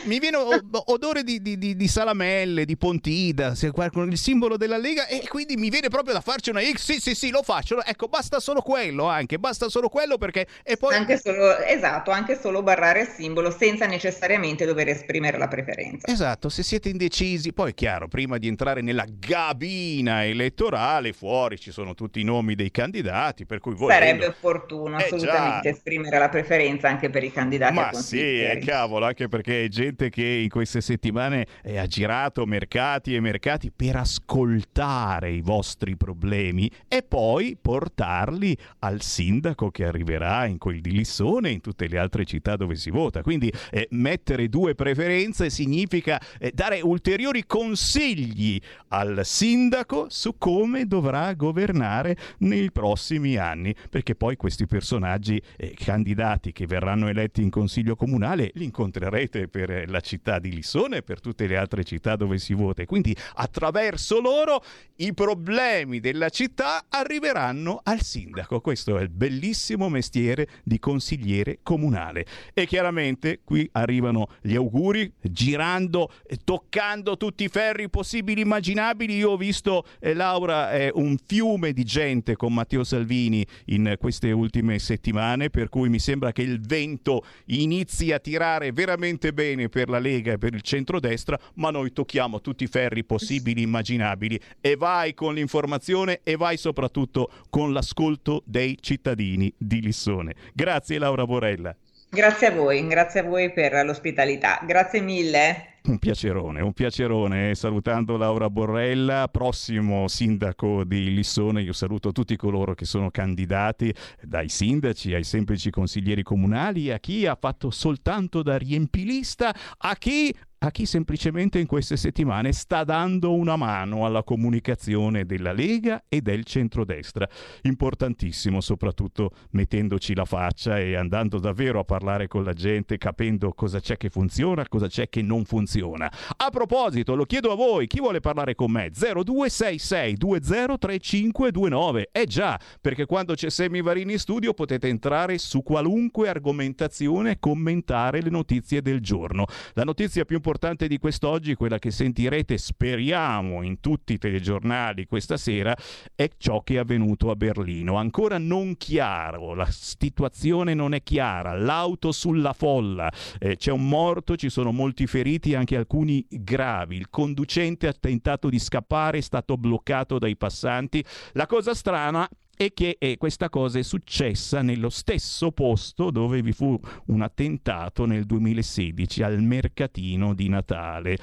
mi viene o- odore di, di- di- di salamelle, di pontida, se con il simbolo della Lega, e quindi mi viene proprio da farci una X. Sì, sì, sì, lo faccio. Ecco, basta solo quello anche, basta solo quello perché. E poi. Anche solo, esatto, anche solo barrare il simbolo senza necessariamente dover esprimere la preferenza. Esatto, se siete indecisi, poi è chiaro, prima di entrare nella gabina elettorale, fuori ci sono tutti i nomi dei candidati, per cui volendo- Sarebbe opportuno Eh, assolutamente già. esprimere la preferenza anche per i candidati Ma sì, eh, cavolo, anche perché è gente che in queste settimane eh, ha girato mercati e mercati per ascoltare i vostri problemi e poi portarli al sindaco che arriverà in quel di Lissone e in tutte le altre città dove si vota. Quindi eh, mettere due preferenze significa eh, dare ulteriori consigli al sindaco su come dovrà governare nei prossimi anni, perché poi questi personaggi eh, candidati che verranno eletti in consiglio comunale li incontrerete per eh, la città di Lissone e per tutte le altre città dove si vota e quindi attraverso loro i problemi della città arriveranno al sindaco. Questo è il bellissimo mestiere di consigliere comunale. E chiaramente qui arrivano gli auguri girando, eh, toccando tutti i ferri possibili e immaginabili. Io ho visto eh, Laura è un fiume di gente con Matteo Salvini in queste ultime settimane, per cui mi sembra che il vento inizi a tirare veramente bene per la Lega e per il centrodestra, ma noi tocchiamo tutti i ferri possibili e immaginabili e vai con l'informazione e vai soprattutto con l'ascolto dei cittadini di Lissone. Grazie Laura Borella. Grazie a voi, grazie a voi per l'ospitalità. Grazie mille. Un piacerone, un piacerone. Salutando Laura Borrella, prossimo sindaco di Lissone. Io saluto tutti coloro che sono candidati, dai sindaci ai semplici consiglieri comunali, a chi ha fatto soltanto da riempilista, a chi a chi semplicemente in queste settimane sta dando una mano alla comunicazione della Lega e del centrodestra. Importantissimo, soprattutto mettendoci la faccia e andando davvero a parlare con la gente, capendo cosa c'è che funziona, cosa c'è che non funziona. A proposito, lo chiedo a voi, chi vuole parlare con me? 0266203529. Eh già, perché quando c'è Semi Varini in studio potete entrare su qualunque argomentazione e commentare le notizie del giorno. La notizia più importante di quest'oggi, quella che sentirete, speriamo, in tutti i telegiornali questa sera, è ciò che è avvenuto a Berlino. Ancora non chiaro, la situazione non è chiara, l'auto sulla folla, eh, c'è un morto, ci sono molti feriti, anche alcuni gravi. Il conducente ha tentato di scappare, è stato bloccato dai passanti. La cosa strana è che eh, questa cosa è successa nello stesso posto dove vi fu un attentato nel 2016 al mercatino di Natale.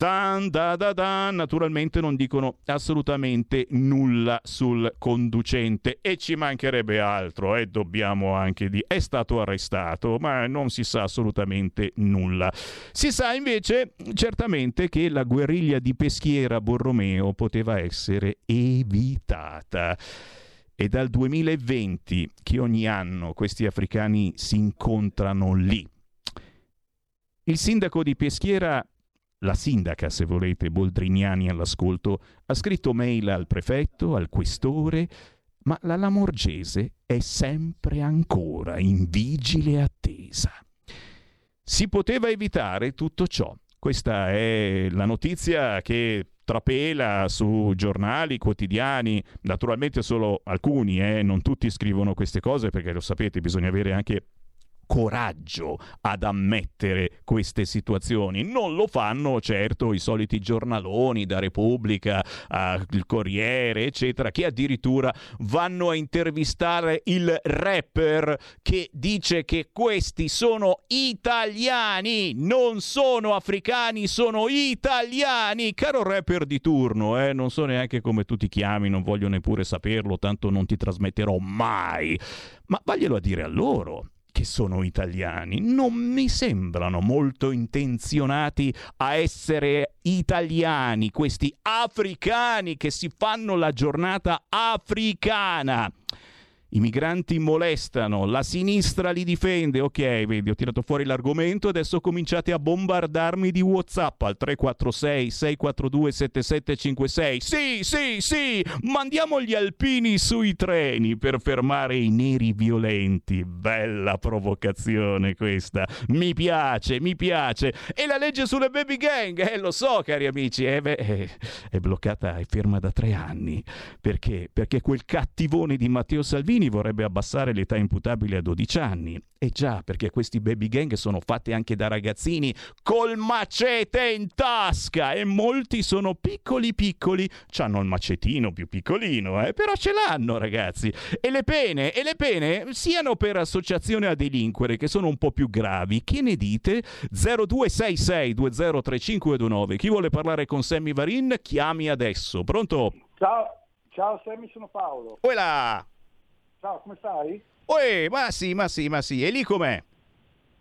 Tan, da, da, da, naturalmente non dicono assolutamente nulla sul conducente e ci mancherebbe altro, eh, dobbiamo anche dire, è stato arrestato, ma non si sa assolutamente nulla. Si sa invece certamente che la guerriglia di Peschiera Borromeo poteva essere evitata. È dal 2020 che ogni anno questi africani si incontrano lì. Il sindaco di Peschiera la sindaca, se volete, Boldrignani all'ascolto, ha scritto mail al prefetto, al questore, ma la Lamorgese è sempre ancora in vigile attesa. Si poteva evitare tutto ciò. Questa è la notizia che trapela su giornali, quotidiani, naturalmente solo alcuni, eh, non tutti scrivono queste cose perché lo sapete, bisogna avere anche coraggio ad ammettere queste situazioni. Non lo fanno certo i soliti giornaloni da Repubblica, uh, il Corriere, eccetera, che addirittura vanno a intervistare il rapper che dice che questi sono italiani, non sono africani, sono italiani. Caro rapper di turno, eh, non so neanche come tu ti chiami, non voglio neppure saperlo, tanto non ti trasmetterò mai. Ma vaglielo a dire a loro che sono italiani, non mi sembrano molto intenzionati a essere italiani, questi africani che si fanno la giornata africana. I migranti molestano, la sinistra li difende. Ok, vedi, ho tirato fuori l'argomento, adesso cominciate a bombardarmi di WhatsApp al 346 642 7756. Sì, sì, sì, mandiamo gli alpini sui treni per fermare i neri violenti. Bella provocazione questa. Mi piace, mi piace. E la legge sulle baby gang, eh, lo so, cari amici, eh, beh, eh, è bloccata e ferma da tre anni. Perché? Perché quel cattivone di Matteo Salvini Salvini vorrebbe abbassare l'età imputabile a 12 anni. E già, perché questi baby gang sono fatti anche da ragazzini col macete in tasca e molti sono piccoli piccoli, hanno il macetino più piccolino, eh? però ce l'hanno ragazzi. E le pene, e le pene siano per associazione a delinquere che sono un po' più gravi. Che ne dite? 0266 203529. Chi vuole parlare con Sammy Varin, chiami adesso. Pronto? Ciao, ciao Sammy, sono Paolo. Uela! Ciao, come stai? Uè, ma sì, ma sì, ma sì. E lì com'è?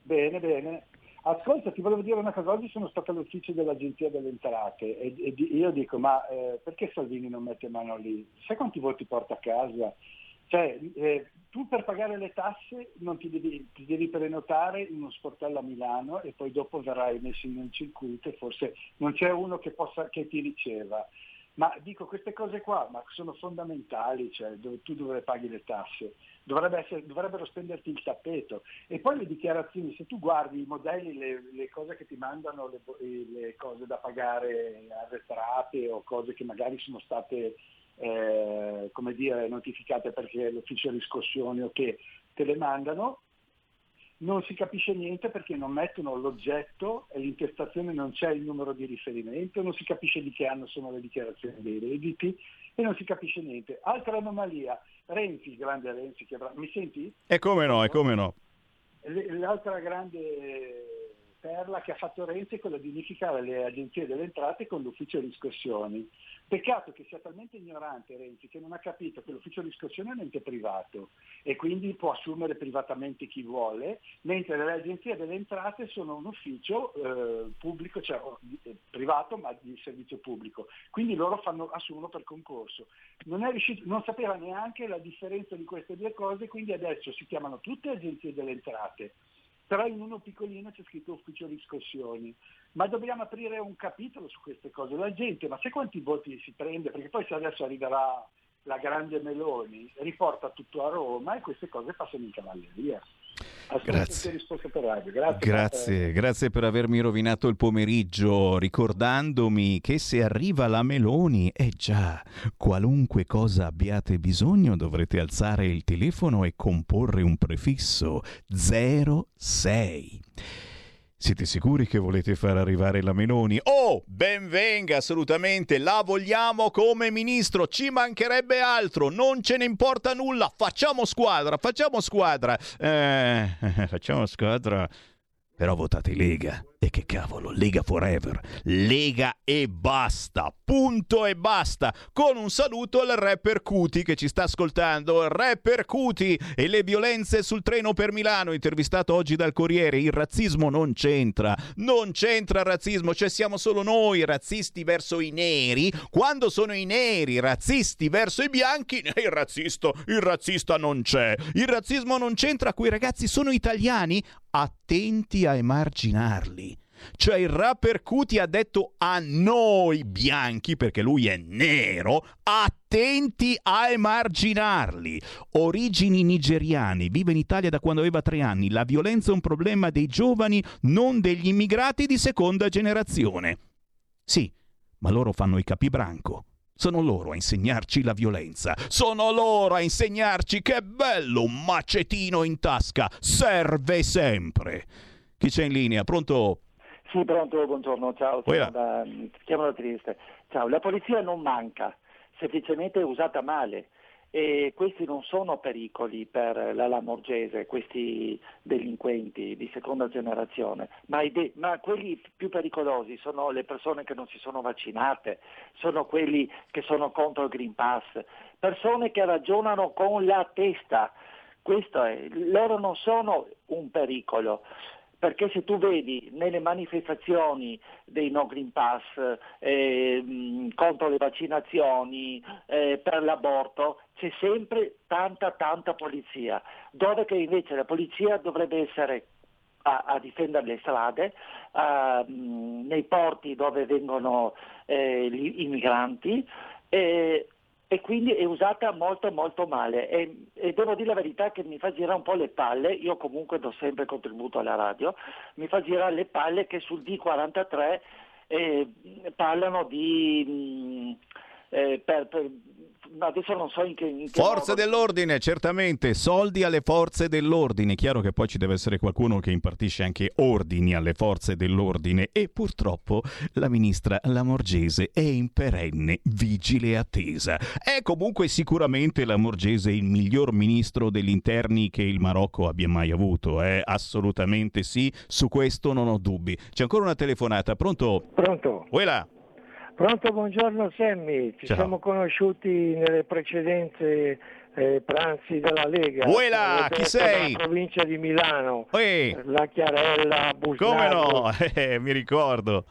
Bene, bene. Ascolta, ti volevo dire una cosa, oggi sono stato all'ufficio dell'Agenzia delle Entrate e, e io dico, ma eh, perché Salvini non mette mano lì? Sai quanti voti porta a casa? Cioè, eh, tu per pagare le tasse non ti devi, ti devi, prenotare in uno sportello a Milano e poi dopo verrai messo in un circuito e forse non c'è uno che, possa, che ti riceva. Ma dico, queste cose qua sono fondamentali, cioè, dove tu dove paghi le tasse, Dovrebbe essere, dovrebbero spenderti il tappeto. E poi le dichiarazioni, se tu guardi i modelli, le, le cose che ti mandano, le, le, cose da pagare arretrate o cose che magari sono state eh, come dire, notificate perché l'ufficio riscossione o che te le mandano, non si capisce niente perché non mettono l'oggetto e l'intestazione non c'è il numero di riferimento, non si capisce di che anno sono le dichiarazioni dei redditi e non si capisce niente. Altra anomalia, Renzi, grande Renzi, che avrà... mi senti? E come no, e come no. L'altra grande perla che ha fatto Renzi è quella di unificare le agenzie delle entrate con l'ufficio riscossioni. Peccato che sia talmente ignorante Renzi che non ha capito che l'ufficio riscossione è un ente privato e quindi può assumere privatamente chi vuole, mentre le agenzie delle entrate sono un ufficio eh, pubblico, cioè eh, privato ma di servizio pubblico. Quindi loro fanno, assumono per concorso. Non, riuscito, non sapeva neanche la differenza di queste due cose, quindi adesso si chiamano tutte agenzie delle entrate però in uno piccolino c'è scritto ufficio riscossioni. Ma dobbiamo aprire un capitolo su queste cose. La gente, ma sai quanti voti si prende? Perché poi se adesso arriverà la grande Meloni, riporta tutto a Roma e queste cose passano in cavalleria. Grazie. Grazie, grazie per avermi rovinato il pomeriggio ricordandomi che se arriva la Meloni, eh già, qualunque cosa abbiate bisogno dovrete alzare il telefono e comporre un prefisso 06. Siete sicuri che volete far arrivare la Meloni? Oh, ben venga, assolutamente, la vogliamo come ministro, ci mancherebbe altro, non ce ne importa nulla, facciamo squadra, facciamo squadra. Eh, *laughs* facciamo squadra. Però votate Lega. E che cavolo, Lega Forever. Lega e basta. Punto e basta. Con un saluto al rapper Cuti che ci sta ascoltando. Rapper Cuti e le violenze sul treno per Milano. Intervistato oggi dal Corriere. Il razzismo non c'entra. Non c'entra il razzismo. Cioè siamo solo noi razzisti verso i neri. Quando sono i neri razzisti verso i bianchi, *laughs* il razzista, il razzista non c'è. Il razzismo non c'entra. Quei ragazzi sono italiani. Attenti a emarginarli. Cioè il rapper Cuti ha detto a noi bianchi, perché lui è nero, attenti a emarginarli. Origini nigeriani, vive in Italia da quando aveva tre anni. La violenza è un problema dei giovani, non degli immigrati di seconda generazione. Sì, ma loro fanno i capibranco. Sono loro a insegnarci la violenza. Sono loro a insegnarci che è bello un macetino in tasca. Serve sempre. Chi c'è in linea? Pronto? Sì, pronto, buongiorno, ciao, chiamo da, chiamo da Trieste. Ciao, la polizia non manca, semplicemente è usata male e questi non sono pericoli per la Lamorgese, questi delinquenti di seconda generazione, ma, de- ma, quelli più pericolosi sono le persone che non si sono vaccinate, sono quelli che sono contro il Green Pass, persone che ragionano con la testa, questo è, loro non sono un pericolo perché se tu vedi nelle manifestazioni dei no Green Pass eh, contro le vaccinazioni, eh, per l'aborto, c'è sempre tanta tanta polizia, dove che invece la polizia dovrebbe essere a, a difendere le strade, a, mh, nei porti dove vengono eh, gli, i migranti e quindi è usata molto molto male. E, e, devo dire la verità che mi fa girare un po' le palle, io comunque do sempre contributo alla radio, mi fa girare le palle che sul D43 eh, parlano di... Mh, eh, per, per, adesso non so in che, in che Forze modo... dell'ordine, certamente, soldi alle forze dell'ordine. Chiaro che poi ci deve essere qualcuno che impartisce anche ordini alle forze dell'ordine e purtroppo la ministra Lamorgese è in perenne vigile attesa. È comunque sicuramente Lamorgese il miglior ministro degli interni che il Marocco abbia mai avuto, eh? assolutamente sì, su questo non ho dubbi. C'è ancora una telefonata, pronto? Pronto. Uela. Pronto, buongiorno Sammy, ci Ciao. siamo conosciuti nelle precedenze eh, pranzi della Lega. Uela, chi sei? provincia di Milano, Ehi. la Chiarella, Busnardo. Come no? *laughs* Eh, mi ricordo.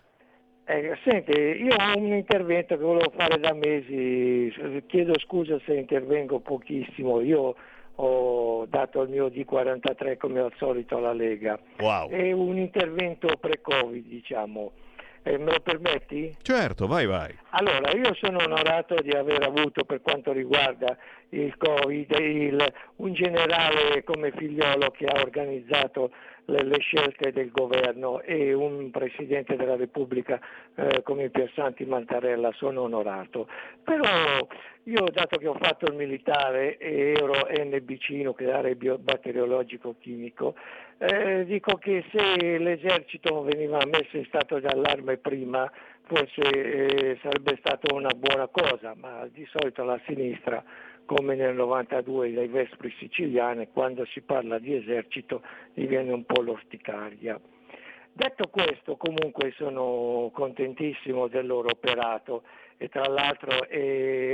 Eh, senti, io ho un intervento che volevo fare da mesi, chiedo scusa se intervengo pochissimo, io ho dato il mio D43 come al solito alla Lega. Wow. È un intervento pre-Covid, diciamo. Eh, me lo permetti? Certo, vai vai. Allora, io sono onorato di aver avuto per quanto riguarda il Covid il, un generale come figliolo che ha organizzato le, le, scelte del governo e un Presidente della Repubblica eh, come Piersanti Mantarella, sono onorato. Però io, dato che ho fatto il militare e ero NBC, nucleare batteriologico chimico, eh, dico che se l'esercito veniva messo in stato d'allarme prima, forse eh, sarebbe stata una buona cosa, ma di solito la sinistra, come nel 92 dai Vespri siciliane, quando si parla di esercito gli viene un po' l'orticaria. Detto questo, comunque sono contentissimo del loro operato e tra l'altro è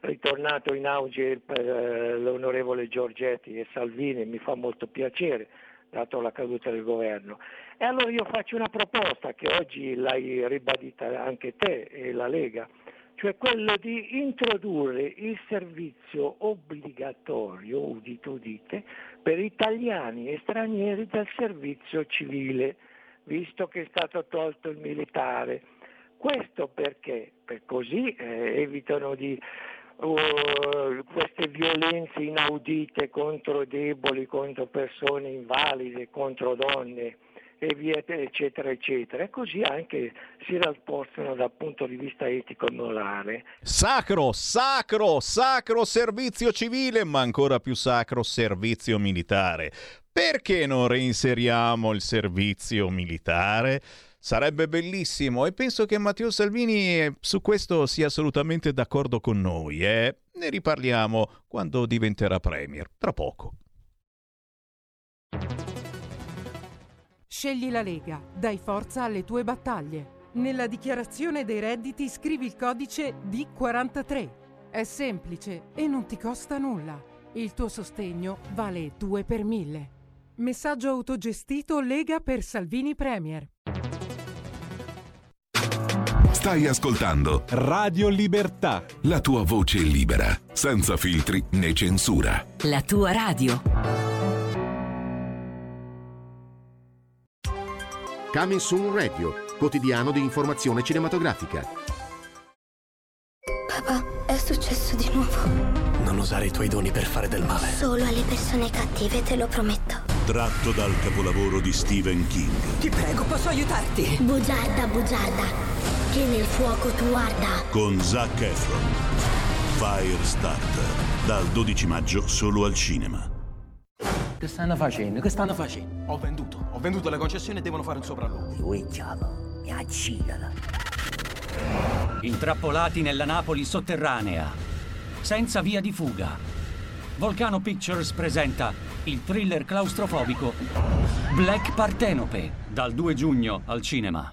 ritornato in auge eh, l'onorevole Giorgetti e Salvini, mi fa molto piacere, dato la caduta del governo. E allora io faccio una proposta che oggi l'hai ribadita anche te e la Lega, cioè quello di introdurre il servizio obbligatorio, udite udite, per italiani e stranieri del servizio civile, visto che è stato tolto il militare. Questo perché? Per così eh, evitano di uh, queste violenze inaudite contro deboli, contro persone invalide, contro donne e via eccetera eccetera e così anche si rafforzano dal punto di vista etico e morale. Sacro, sacro, sacro servizio civile, ma ancora più sacro servizio militare. Perché non reinseriamo il servizio militare? Sarebbe bellissimo e penso che Matteo Salvini eh, su questo sia assolutamente d'accordo con noi. Eh? Ne riparliamo quando diventerà Premier, tra poco. Scegli la Lega, dai forza alle tue battaglie. Nella dichiarazione dei redditi scrivi il codice D43. È semplice e non ti costa nulla. Il tuo sostegno vale 2 per 1000. Messaggio autogestito Lega per Salvini Premier. Stai ascoltando Radio Libertà. La tua voce libera, senza filtri né censura. La tua radio. Coming Soon Radio, quotidiano di informazione cinematografica. Papà, è successo di nuovo. Non usare i tuoi doni per fare del male. Solo alle persone cattive, te lo prometto. Tratto dal capolavoro di Stephen King. Ti prego, posso aiutarti? Bugiarda, bugiarda, che nel fuoco tu arda. Con Zac Efron. Firestarter. Dal 12 maggio solo al cinema. Che stanno facendo? Che stanno facendo? Ho venduto. Ho venduto le concessioni e devono fare un sopralluogo. Lui diavolo, mi accidala. Intrappolati nella Napoli sotterranea. Senza via di fuga. Volcano Pictures presenta il thriller claustrofobico Black Partenope dal 2 giugno al cinema.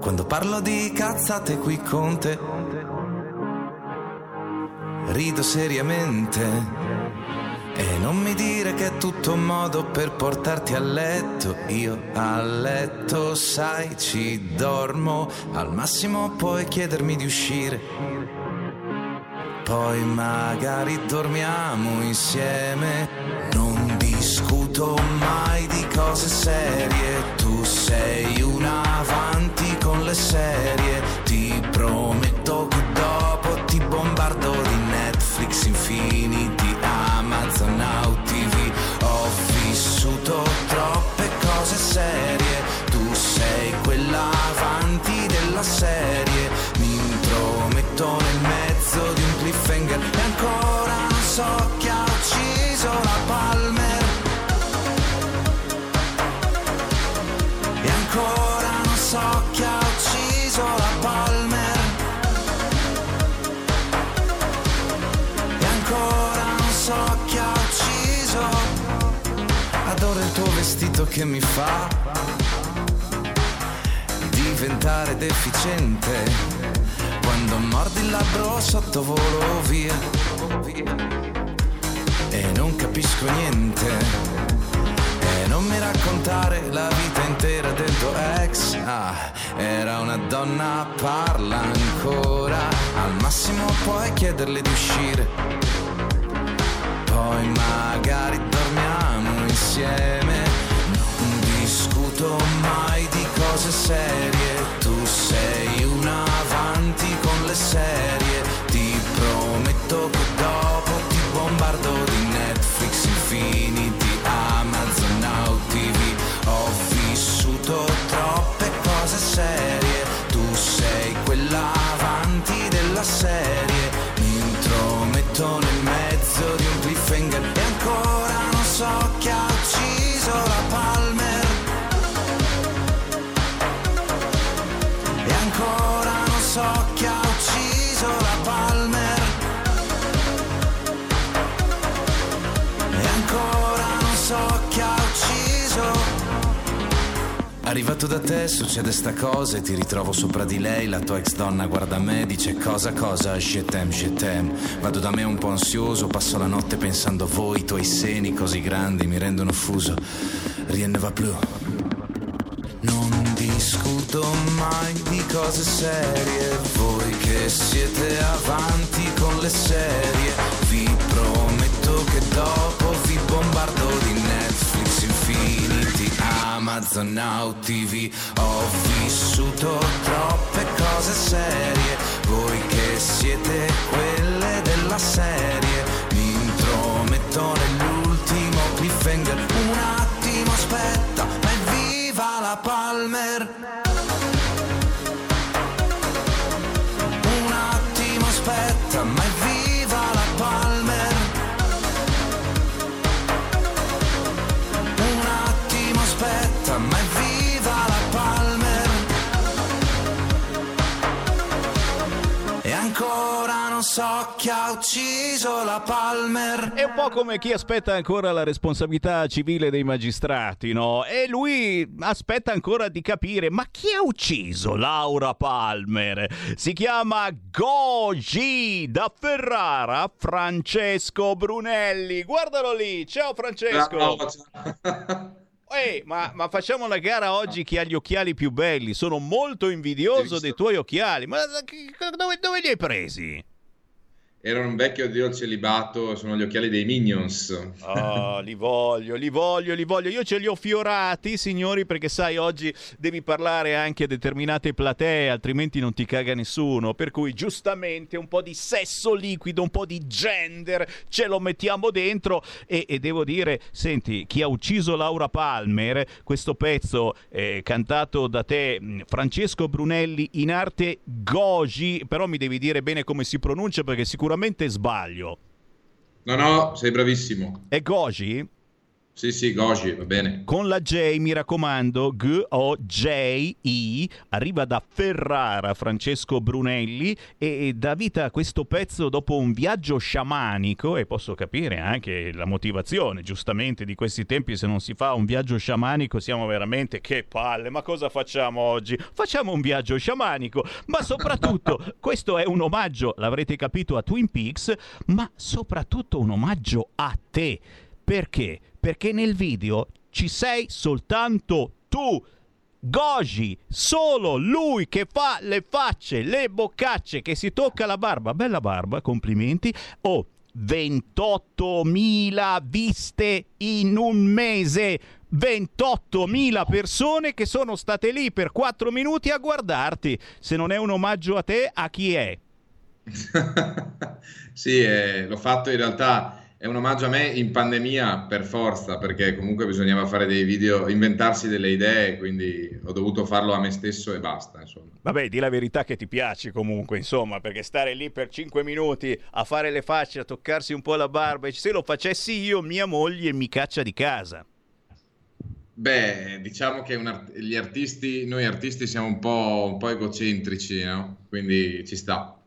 Quando parlo di cazzate qui con te, rido seriamente. E non mi dire che è tutto un modo per portarti a letto. Io a letto, sai, ci dormo. Al massimo puoi chiedermi di uscire. Poi magari dormiamo insieme. Non discuto mai di cose serie. Tu sei un avanti le serie. Ti prometto che dopo ti bombardo di Netflix Infinity, Amazon Now TV. Ho vissuto troppe cose serie. Tu sei quella avanti della serie. Vestito che mi fa diventare deficiente. Quando mordi il labbro sottovolo via. E non capisco niente. E non mi raccontare la vita intera del tuo ex. Ah, era una donna, parla ancora. Al massimo puoi chiederle di uscire. Poi magari dormiamo insieme. Discuto mai di cose serie. Tu sei una avanti con le serie. Arrivato da te succede sta cosa e ti ritrovo sopra di lei. La tua ex donna guarda me, dice cosa cosa? Je t'aime, je t'aime. Vado da me un po' ansioso, passo la notte pensando a voi I tuoi seni così grandi mi rendono fuso. Rien ne va più Non discuto mai di cose serie. Voi che siete avanti con le serie Vi prometto che dopo vi bombardo di Amazon Now TV Ho vissuto troppe cose serie. Voi che siete quelle della serie. Mi intrometto nell'ultimo cliffhanger. Un attimo aspetta, ma viva la Palmer so chi ha ucciso la Palmer È un po' come chi aspetta ancora la responsabilità civile dei magistrati, no? E lui aspetta ancora di capire, ma chi ha ucciso Laura Palmer? Si chiama Goji da Ferrara, Francesco Brunelli. Guardalo lì, ciao Francesco. Ehi, ma, ma facciamo una gara oggi chi ha gli occhiali più belli. Sono molto invidioso dei tuoi occhiali. Ma che- dove, dove li hai presi? Era un vecchio dio al celibato, sono gli occhiali dei Minions. Oh, li voglio, li voglio, li voglio. Io ce li ho fiorati, signori, perché sai, oggi devi parlare anche a determinate platee, altrimenti non ti caga nessuno. Per cui, giustamente, un po' di sesso liquido, un po' di gender, ce lo mettiamo dentro. E, e devo dire, senti, chi ha ucciso Laura Palmer, questo pezzo eh, cantato da te, mh, Francesco Brunelli, in arte Goji, però mi devi dire bene come si pronuncia perché sicuramente sbaglio. No, no, sei bravissimo. È Goji? Sì, sì, Goji, va bene. Con la J, mi raccomando, G-O-J-I, arriva da Ferrara Francesco Brunelli e dà vita a questo pezzo dopo un viaggio sciamanico e posso capire anche la motivazione, giustamente, di questi tempi se non si fa un viaggio sciamanico siamo veramente che palle, ma cosa facciamo oggi? Facciamo un viaggio sciamanico, ma soprattutto *laughs* questo è un omaggio, l'avrete capito, a Twin Peaks, ma soprattutto un omaggio a te. Perché? Perché nel video ci sei soltanto tu. Goji, solo lui che fa le facce, le boccacce, che si tocca la barba. Bella barba, complimenti. Oh, 28.000 viste in un mese. 28.000 persone che sono state lì per 4 minuti a guardarti. Se non è un omaggio a te, a chi è? *laughs* Sì, eh, l'ho fatto in realtà, è un omaggio a me in pandemia per forza, perché comunque bisognava fare dei video, inventarsi delle idee, quindi ho dovuto farlo a me stesso e basta, insomma. Vabbè, di la verità che ti piace comunque, insomma, perché stare lì per 5 minuti a fare le facce, a toccarsi un po' la barba, se lo facessi io, mia moglie mi caccia di casa. Beh, diciamo che art- gli artisti, noi artisti siamo un po', un po' egocentrici, no? Quindi ci sta.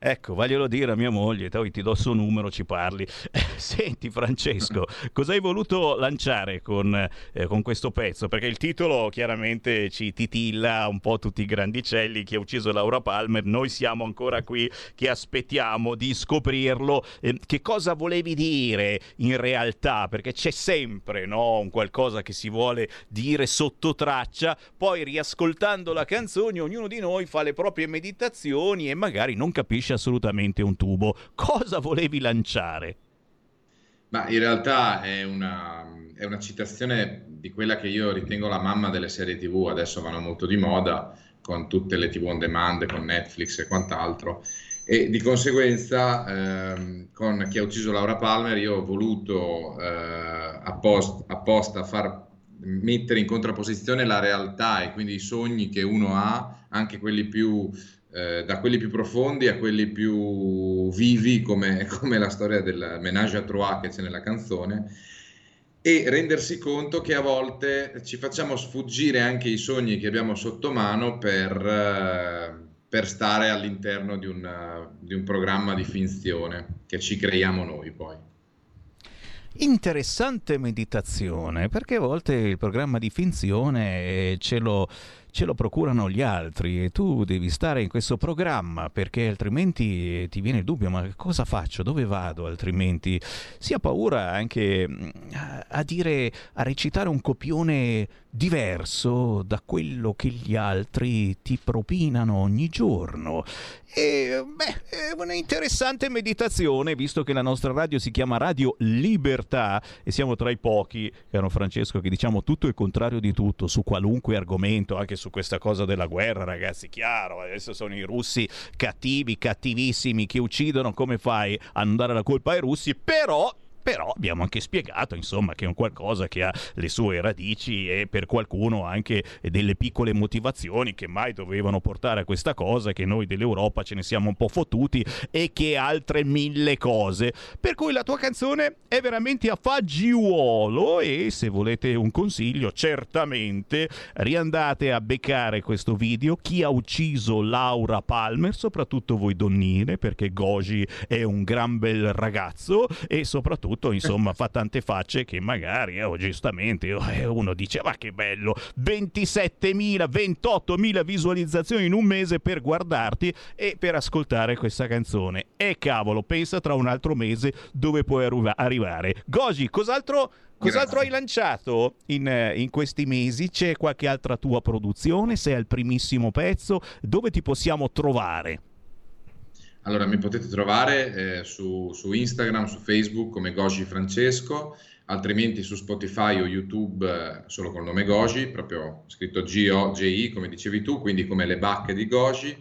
Ecco, vaglielo dire a mia moglie, poi ti do il suo numero, ci parli. *laughs* Senti Francesco, *laughs* cosa hai voluto lanciare con, eh, con questo pezzo? Perché il titolo chiaramente ci titilla un po' tutti i grandicelli, chi ha ucciso Laura Palmer, noi siamo ancora qui che aspettiamo di scoprirlo. Eh, che cosa volevi dire in realtà? Perché c'è sempre no, un qualcosa che si vuole dire sotto traccia, poi riascoltando la canzone ognuno di noi fa le proprie meditazioni e magari non capisce assolutamente un tubo. Cosa volevi lanciare? Ma in realtà è una, è una citazione di quella che io ritengo la mamma delle serie TV, adesso vanno molto di moda con tutte le TV on demand, con Netflix e quant'altro. E di conseguenza, ehm, con chi ha ucciso Laura Palmer, io ho voluto eh, appost- apposta far mettere in contrapposizione la realtà e quindi i sogni che uno ha, anche quelli più eh, da quelli più profondi a quelli più vivi, come, *laughs* come la storia del menage à trois che c'è nella canzone, e rendersi conto che a volte ci facciamo sfuggire anche i sogni che abbiamo sotto mano per, eh, per stare all'interno di un, di un programma di finzione che ci creiamo noi poi. interessante meditazione, perché a volte il programma di finzione ce lo ce lo procurano gli altri. E tu devi stare in questo programma perché altrimenti ti viene il dubbio ma cosa faccio, dove vado altrimenti? Si ha paura anche mm, a dire, a recitare un copione diverso da quello che gli altri ti propinano ogni giorno. E beh, è una interessante meditazione, visto che la nostra radio si chiama Radio Libertà e siamo tra i pochi, caro Francesco, che diciamo tutto il contrario di tutto su qualunque argomento, anche su questa cosa della guerra, ragazzi, chiaro, adesso sono i russi cattivi, cattivissimi, che uccidono, come fai a non dare la colpa ai russi? Però però abbiamo anche spiegato insomma che è un qualcosa che ha le sue radici e per qualcuno anche delle piccole motivazioni che mai dovevano portare a questa cosa che noi dell'Europa ce ne siamo un po' fottuti e che altre mille cose. Per cui la tua canzone è veramente a fagiolo e se volete un consiglio certamente riandate a beccare questo video. Chi ha ucciso Laura Palmer soprattutto voi donnine perché Goji è un gran bel ragazzo e soprattutto tutto, insomma, fa tante facce che magari, oh, giustamente, oh, eh, uno dice, ma che bello, 27.000, 28.000 visualizzazioni in un mese per guardarti e per ascoltare questa canzone. E cavolo, pensa tra un altro mese dove puoi arrivare. Goji, cos'altro... Cos'altro hai lanciato in, eh, in, questi mesi? C'è qualche altra tua produzione? Sei al primissimo pezzo? Dove ti possiamo trovare? Allora, mi potete trovare eh, su, su, Instagram, su Facebook come Goji Francesco, altrimenti su Spotify o YouTube eh, solo col nome Goji, proprio scritto G-O-J-I, come dicevi tu, quindi come le bacche di Goji.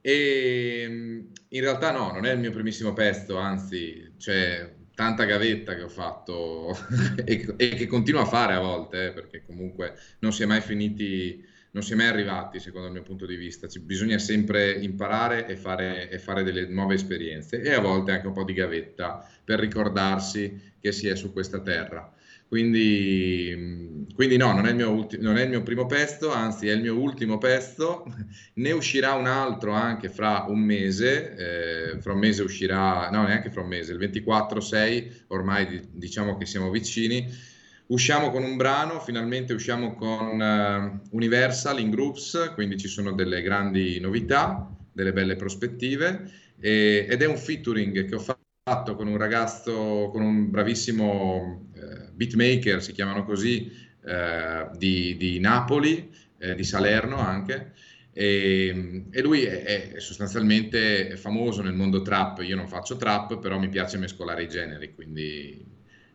E mm, in realtà no, non è il mio primissimo pezzo, anzi c'è tanta gavetta che ho fatto *laughs* e, e, che continuo a fare a volte, eh, perché comunque non si è mai finiti non si è mai arrivati, secondo il mio punto di vista. Ci, bisogna sempre imparare e fare, e fare, delle nuove esperienze e a volte anche un po' di gavetta per ricordarsi che si è su questa terra. Quindi, quindi no, non è, ulti- non è, il mio primo pezzo, anzi è il mio ultimo pezzo. *laughs* Ne uscirà un altro anche fra un mese. Eh, fra un mese uscirà, no, neanche fra un mese, il 24-6, ormai diciamo che siamo vicini Usciamo con un brano, finalmente usciamo con uh, Universal in groups, quindi ci sono delle grandi novità, delle belle prospettive e, ed è un featuring che ho fatto con un ragazzo, con un bravissimo uh, beatmaker, si chiamano così, uh, di, di, Napoli, di Salerno anche. E, e lui è, è, sostanzialmente famoso nel mondo trap, io non faccio trap, però mi piace mescolare i generi, quindi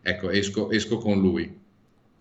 ecco, esco, esco con lui.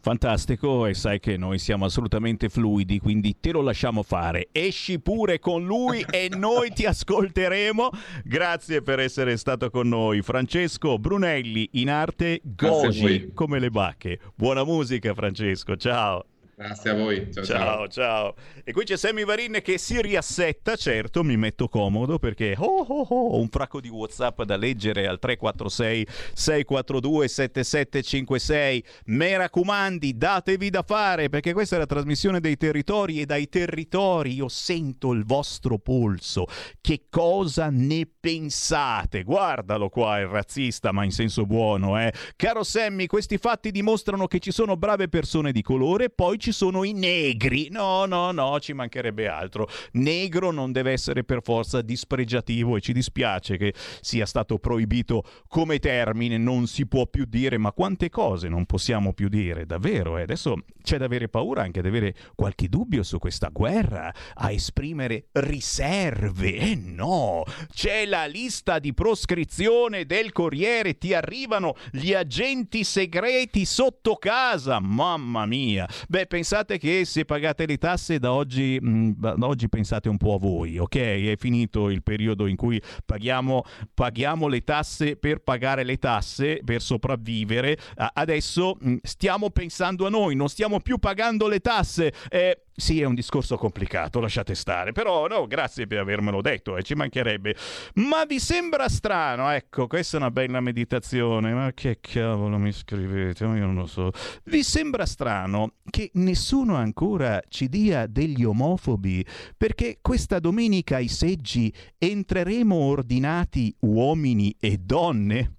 Fantastico e sai che noi siamo assolutamente fluidi, quindi te lo lasciamo fare. Esci pure con lui e noi ti ascolteremo. Grazie per essere stato con noi. Francesco Brunelli in arte Goji come le bacche. Buona musica Francesco, ciao. Grazie a voi. Ciao, ciao, ciao. ciao. E qui c'è Sammy Varin che si riassetta, certo, mi metto comodo perché oh, oh, oh, ho un fracco di WhatsApp da leggere al 346 642 7756. Me raccomandi, datevi da fare perché questa è la trasmissione dei territori e dai territori io sento il vostro polso. Che cosa ne pensate? Guardalo qua il razzista, ma in senso buono, eh. Caro Sammy, questi fatti dimostrano che ci sono brave persone di colore, poi ci sono i negri. No, no, no, ci mancherebbe altro. Negro non deve essere per forza dispregiativo e ci dispiace che sia stato proibito come termine, non si può più dire, ma quante cose non possiamo più dire, davvero. Eh? adesso c'è da avere paura anche di avere qualche dubbio su questa guerra, a esprimere riserve. Eh no, c'è la lista di proscrizione del Corriere, ti arrivano gli agenti segreti sotto casa. Mamma mia. Beh, pensate che se pagate le tasse da oggi, mh, mm, da oggi pensate un po' a voi, ok? È finito il periodo in cui paghiamo, paghiamo le tasse per pagare le tasse, per sopravvivere. adesso mh, mm, stiamo pensando a noi, non stiamo più pagando le tasse. Eh, sì, è un discorso complicato, lasciate stare, però no, grazie per avermelo detto, eh, ci mancherebbe. Ma vi sembra strano? Ecco, questa è una bella meditazione, ma che cavolo mi scrivete? Io non lo so. Vi sembra strano che nessuno ancora ci dia degli omofobi perché questa domenica ai seggi entreremo ordinati uomini e donne?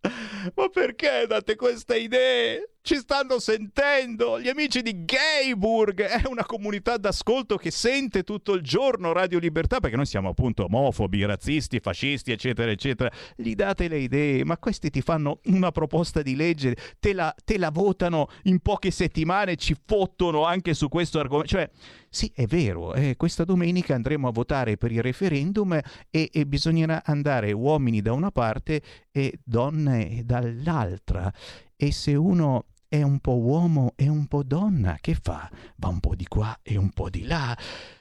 *laughs* Ma perché date queste idee? Ci stanno sentendo gli amici di Gayburg, è una comunità d'ascolto che sente tutto il giorno Radio Libertà perché noi siamo appunto omofobi, razzisti, fascisti, eccetera, eccetera. Gli date le idee, ma questi ti fanno una proposta di legge, te la, te la votano in poche settimane, ci fottono anche su questo argomento. Cioè, sì, è vero, eh, questa domenica andremo a votare per il referendum e, e bisognerà andare uomini da una parte e donne dall'altra. E se uno è un po' uomo e un po' donna, che fa? Va un po' di qua e un po' di là.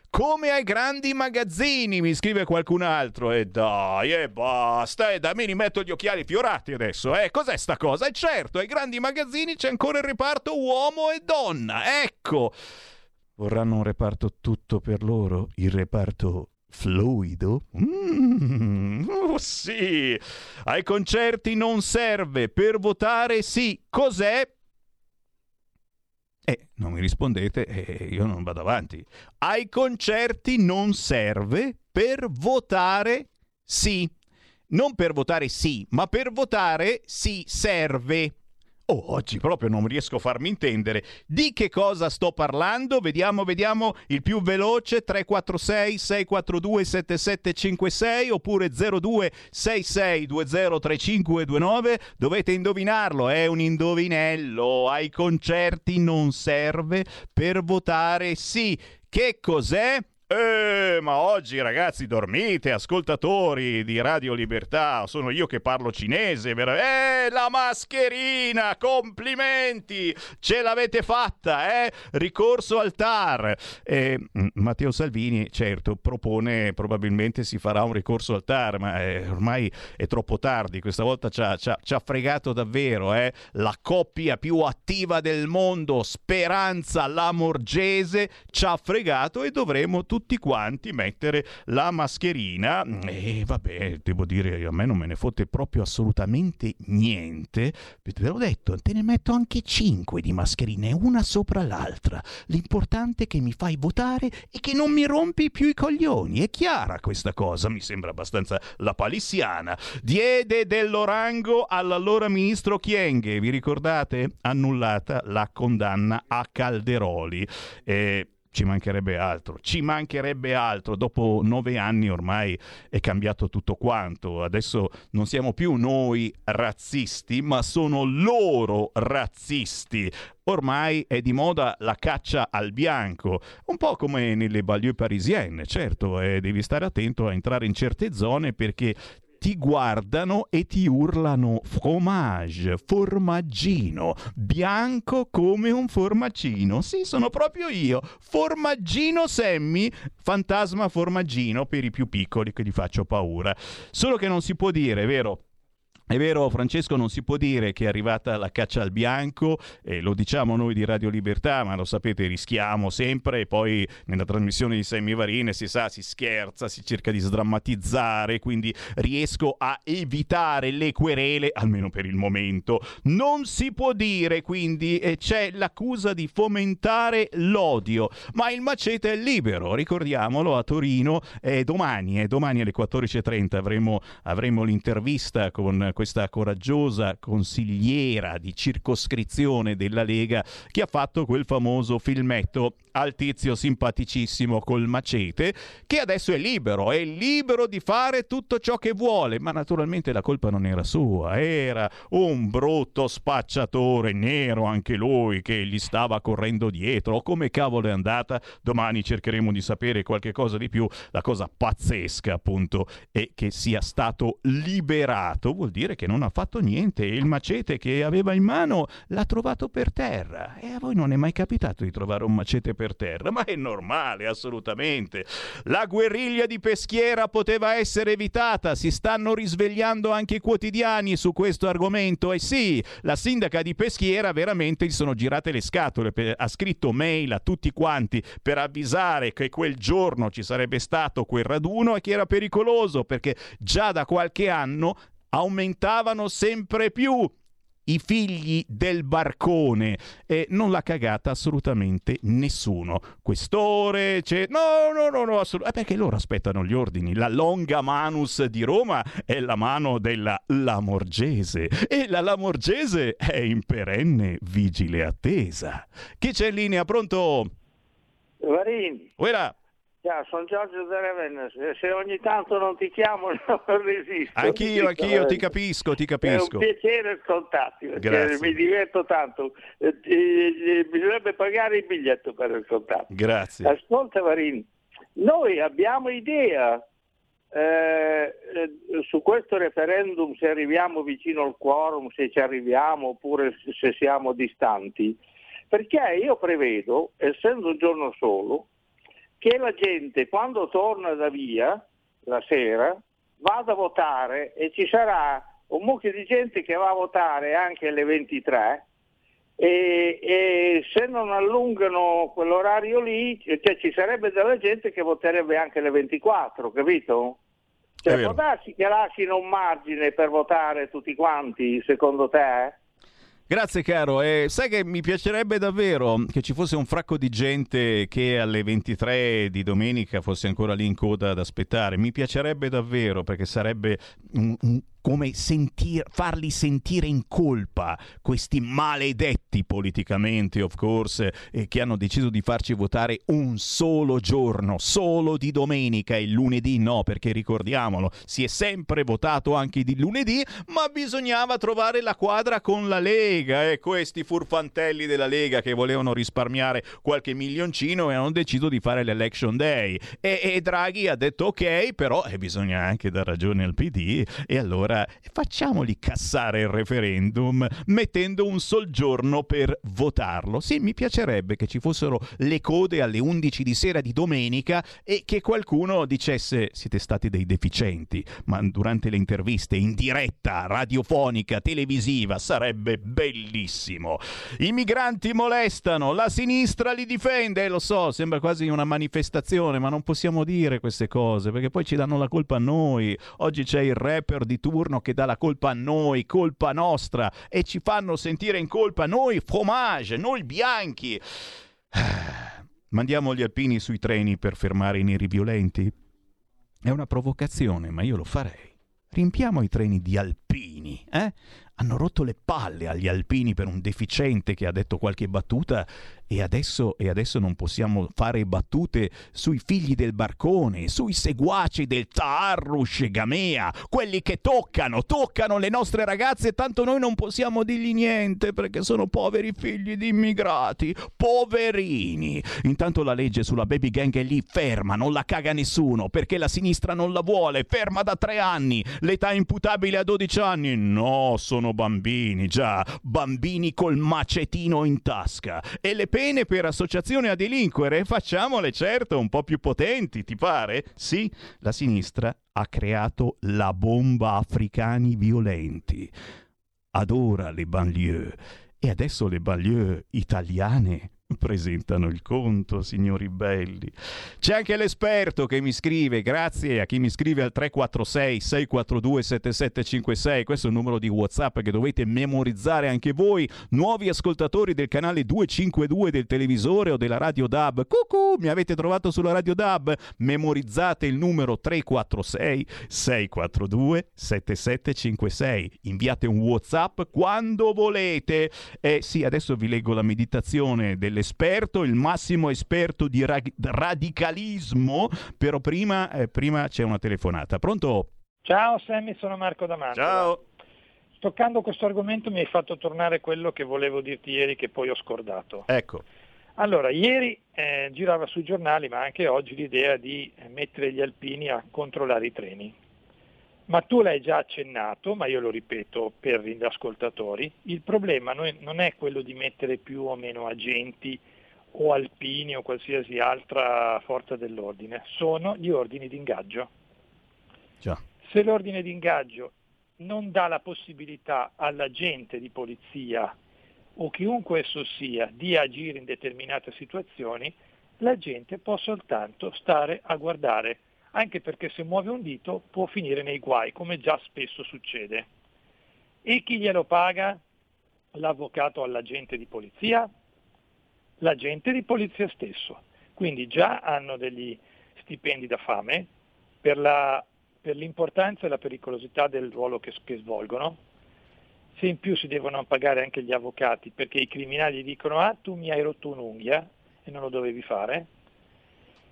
Come ai grandi magazzini, mi scrive qualcun altro. E dai, e basta, e da me mi metto gli occhiali fiorati adesso. Eh, cos'è sta cosa? E certo, ai grandi magazzini c'è ancora il reparto uomo e donna. Ecco. Vorranno un reparto tutto per loro? Il reparto fluido? Mm, oh sì! Ai concerti non serve, per votare sì. Cos'è? Eh, non mi rispondete e eh, io non vado avanti. Ai concerti non serve per votare sì. Non per votare sì, ma per votare sì serve. Oh, oggi proprio non riesco a farmi intendere. Di che cosa sto parlando? Vediamo, vediamo il più veloce 346 642 7756 oppure 0266203529. Dovete indovinarlo, è un indovinello. Ai concerti non serve per votare sì. Che cos'è? Eh, ma oggi ragazzi dormite, ascoltatori di Radio Libertà, sono io che parlo cinese, vero? Eh, la mascherina, complimenti, ce l'avete fatta, eh? Ricorso al TAR. Eh, Matteo Salvini, certo, propone, probabilmente si farà un ricorso al TAR, ma eh, ormai è troppo tardi, questa volta ci ha, ci ha, ci ha fregato davvero, eh? La coppia più attiva del mondo, Speranza Lamorgese, ci ha fregato e dovremo tutti tutti quanti mettere la mascherina e vabbè, devo dire, a me non me ne fotte proprio assolutamente niente. Ve l'ho detto, te ne metto anche 5 di mascherine, una sopra l'altra. L'importante è che mi fai votare e che non mi rompi più i coglioni. È chiara questa cosa, mi sembra abbastanza la palissiana. Diede dell'orango all'allora ministro Chienghe, vi ricordate? Annullata la condanna a Calderoli. Eh, ci mancherebbe altro, ci mancherebbe altro. Dopo nove anni ormai è cambiato tutto quanto. Adesso non siamo più noi razzisti, ma sono loro razzisti. Ormai è di moda la caccia al bianco, un po' come nelle banlieue parisienne, certo, e devi stare attento a entrare in certe zone perché ti guardano e ti urlano fromage, formaggino, bianco come un formaggino. Sì, sono proprio io, formaggino Sammy, fantasma formaggino per i più piccoli che gli faccio paura. Solo che non si può dire, vero? È vero, Francesco, non si può dire che è arrivata la caccia al bianco, eh, lo diciamo noi di Radio Libertà, ma lo sapete, rischiamo sempre e poi nella trasmissione di Sammy Varine si sa, si scherza, si cerca di sdrammatizzare, quindi riesco a evitare le querele, almeno per il momento. Non si può dire, quindi eh, c'è l'accusa di fomentare l'odio, ma il macete è libero, ricordiamolo, a Torino è domani, domani alle 14.30 avremo, avremo l'intervista con questa coraggiosa consigliera di circoscrizione della Lega che ha fatto quel famoso filmetto al tizio simpaticissimo col macete che adesso è libero, è libero di fare tutto ciò che vuole, ma naturalmente la colpa non era sua, era un brutto spacciatore nero anche lui che gli stava correndo dietro. Come cavolo è andata? Domani cercheremo di sapere qualche cosa di più. La cosa pazzesca appunto è che sia stato liberato, vuol dire dire che non ha fatto niente e il macete che aveva in mano l'ha trovato per terra. E a voi non è mai capitato di trovare un macete per terra, ma è normale, assolutamente. La guerriglia di Peschiera poteva essere evitata, si stanno risvegliando anche i quotidiani su questo argomento e sì, la sindaca di Peschiera veramente gli sono girate le scatole, ha scritto mail a tutti quanti per avvisare che quel giorno ci sarebbe stato quel raduno e che era pericoloso perché già da qualche anno aumentavano sempre più i figli del barcone e non l'ha cagata assolutamente nessuno. Questore, c'è... no, no, no, no, assolut- eh, perché loro aspettano gli ordini. La longa manus di Roma è la mano della Lamorgese e la Lamorgese è in perenne vigile attesa. Chi c'è in linea? Pronto? Varini. Uera. Ciao, sono Giorgio da Ravenna. Se, ogni tanto non ti chiamo *laughs* non resisto. Anch'io, anch'io, ti capisco, ti capisco. È un piacere ascoltarti, Grazie. mi diverto tanto. Eh, eh, bisognerebbe pagare il biglietto per ascoltarti. Grazie. Ascolta Varini, noi abbiamo idea eh, eh, su questo referendum se arriviamo vicino al quorum, se ci arriviamo oppure se siamo distanti, perché io prevedo, essendo un giorno solo, che la gente quando torna da via la sera vada a votare e ci sarà un mucchio di gente che va a votare anche alle 23 e, e se non allungano quell'orario lì, cioè ci sarebbe della gente che voterebbe anche alle 24, capito? Cioè, può darsi che lasciano un margine per votare tutti quanti, secondo te? Grazie caro, e sai che mi piacerebbe davvero che ci fosse un fracco di gente che alle 23 di domenica fosse ancora lì in coda ad aspettare, mi piacerebbe davvero perché sarebbe un- un- come sentir- farli sentire in colpa questi maledetti politicamente, of course, eh, che hanno deciso di farci votare un solo giorno, solo di domenica, il lunedì no, perché ricordiamolo, si è sempre votato anche di lunedì, ma bisognava trovare la quadra con la Lega e questi furfantelli della Lega che volevano risparmiare qualche milioncino e hanno deciso di fare l'election day. E, e Draghi ha detto ok, però eh, bisogna anche dar ragione al PD e allora facciamoli cassare il referendum mettendo un sol giorno per votarlo. Sì, mi piacerebbe che ci fossero le code alle 11 di sera di domenica e che qualcuno dicesse siete stati dei deficienti, ma durante le interviste in diretta, radiofonica, televisiva sarebbe bellissimo. I migranti molestano, la sinistra li difende, eh, lo so, sembra quasi una manifestazione, ma non possiamo dire queste cose perché poi ci danno la colpa a noi. Oggi c'è il rapper di turno che dà la colpa a noi, colpa nostra, e ci fanno sentire in colpa noi fromage, noi bianchi. *sighs* Mandiamo gli alpini sui treni per fermare i neri violenti? È una provocazione, ma io lo farei. Riempiamo i treni di alpini, eh? Hanno rotto le palle agli alpini per un deficiente che ha detto qualche battuta e adesso, e adesso non possiamo fare battute sui figli del barcone, sui seguaci del Taarrush Gamea, quelli che toccano, toccano le nostre ragazze, tanto noi non possiamo dirgli niente perché sono poveri figli di immigrati, poverini. Intanto la legge sulla baby gang è lì ferma, non la caga nessuno perché la sinistra non la vuole, ferma da tre anni, l'età imputabile a 12 anni, no, sono bambini, già, bambini col macetino in tasca. E le pene per associazione a delinquere, facciamole certo un po' più potenti, ti pare? Sì, la sinistra ha creato la bomba africani violenti. Adora le banlieue. E adesso le banlieue italiane *laughs* presentano il conto, signori belli. C'è anche l'esperto che mi scrive, grazie a chi mi scrive al 346 642 7756, questo è un numero di WhatsApp che dovete memorizzare anche voi, nuovi ascoltatori del canale 252 del televisore o della radio DAB. Cucù, mi avete trovato sulla radio DAB? Memorizzate il numero 346 642 7756. Inviate un WhatsApp quando volete. Eh sì, adesso vi leggo la meditazione dell'esperto, il massimo esperto di ra- radicalismo, però prima, eh, prima c'è una telefonata. Pronto? Ciao Sammy, sono Marco D'Amato. Ciao. Toccando questo argomento mi hai fatto tornare quello che volevo dirti ieri che poi ho scordato. Ecco. Allora, ieri eh, girava sui giornali, ma anche oggi, l'idea di mettere gli alpini a controllare i treni. Ma tu l'hai già accennato, ma io lo ripeto per gli ascoltatori, il problema non è- quello di mettere più o meno agenti o alpini o qualsiasi altra forza dell'ordine, sono gli ordini di ingaggio. Già. Se l'ordine di ingaggio non dà la possibilità all'agente di polizia o chiunque esso sia di agire in determinate situazioni, la gente può soltanto stare a guardare, anche perché se muove un dito può finire nei guai, come già spesso succede. E chi glielo paga? l'avvocato all'agente di polizia? L'agente di polizia stesso. Quindi già hanno degli stipendi da fame per, la, per l'importanza e la pericolosità del ruolo che, che svolgono. Se in più si devono pagare anche gli avvocati perché i criminali dicono ah tu mi hai rotto un'unghia e non lo dovevi fare,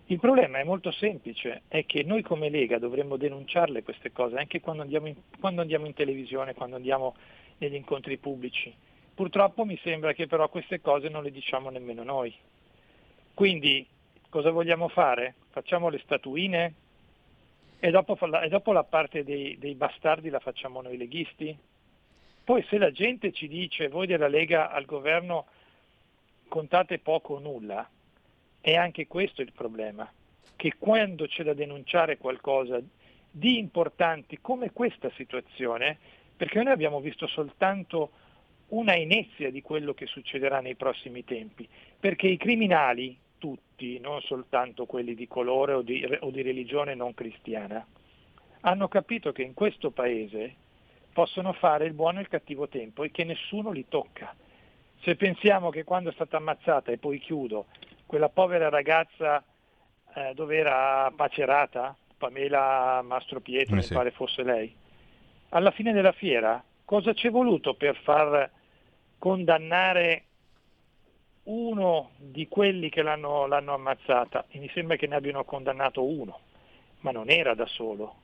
il problema è molto semplice, è che noi come Lega dovremmo denunciarle queste cose anche quando andiamo in, quando andiamo in televisione, quando andiamo negli incontri pubblici. Purtroppo mi sembra che però queste cose non le diciamo nemmeno noi. Quindi cosa vogliamo fare? Facciamo le statuine e dopo, e dopo la parte dei, dei bastardi la facciamo noi leghisti? Poi se la gente ci dice voi della Lega al governo contate poco o nulla, è anche questo il problema, che quando c'è da denunciare qualcosa di importante come questa situazione, perché noi abbiamo visto soltanto una inezia di quello che succederà nei prossimi tempi, perché i criminali, tutti, non soltanto quelli di colore o di, o di religione non cristiana, hanno capito che in questo paese possono fare il buono e il cattivo tempo e che nessuno li tocca. Se pensiamo che quando è stata ammazzata, e poi chiudo, quella povera ragazza eh, dove era Pacerata, Pamela Mastro Pietro, eh sì. mi pare fosse lei. Alla fine della fiera, cosa c'è voluto per far condannare uno di quelli che l'hanno, l'hanno ammazzata? E mi sembra che ne abbiano condannato uno, ma non era da solo.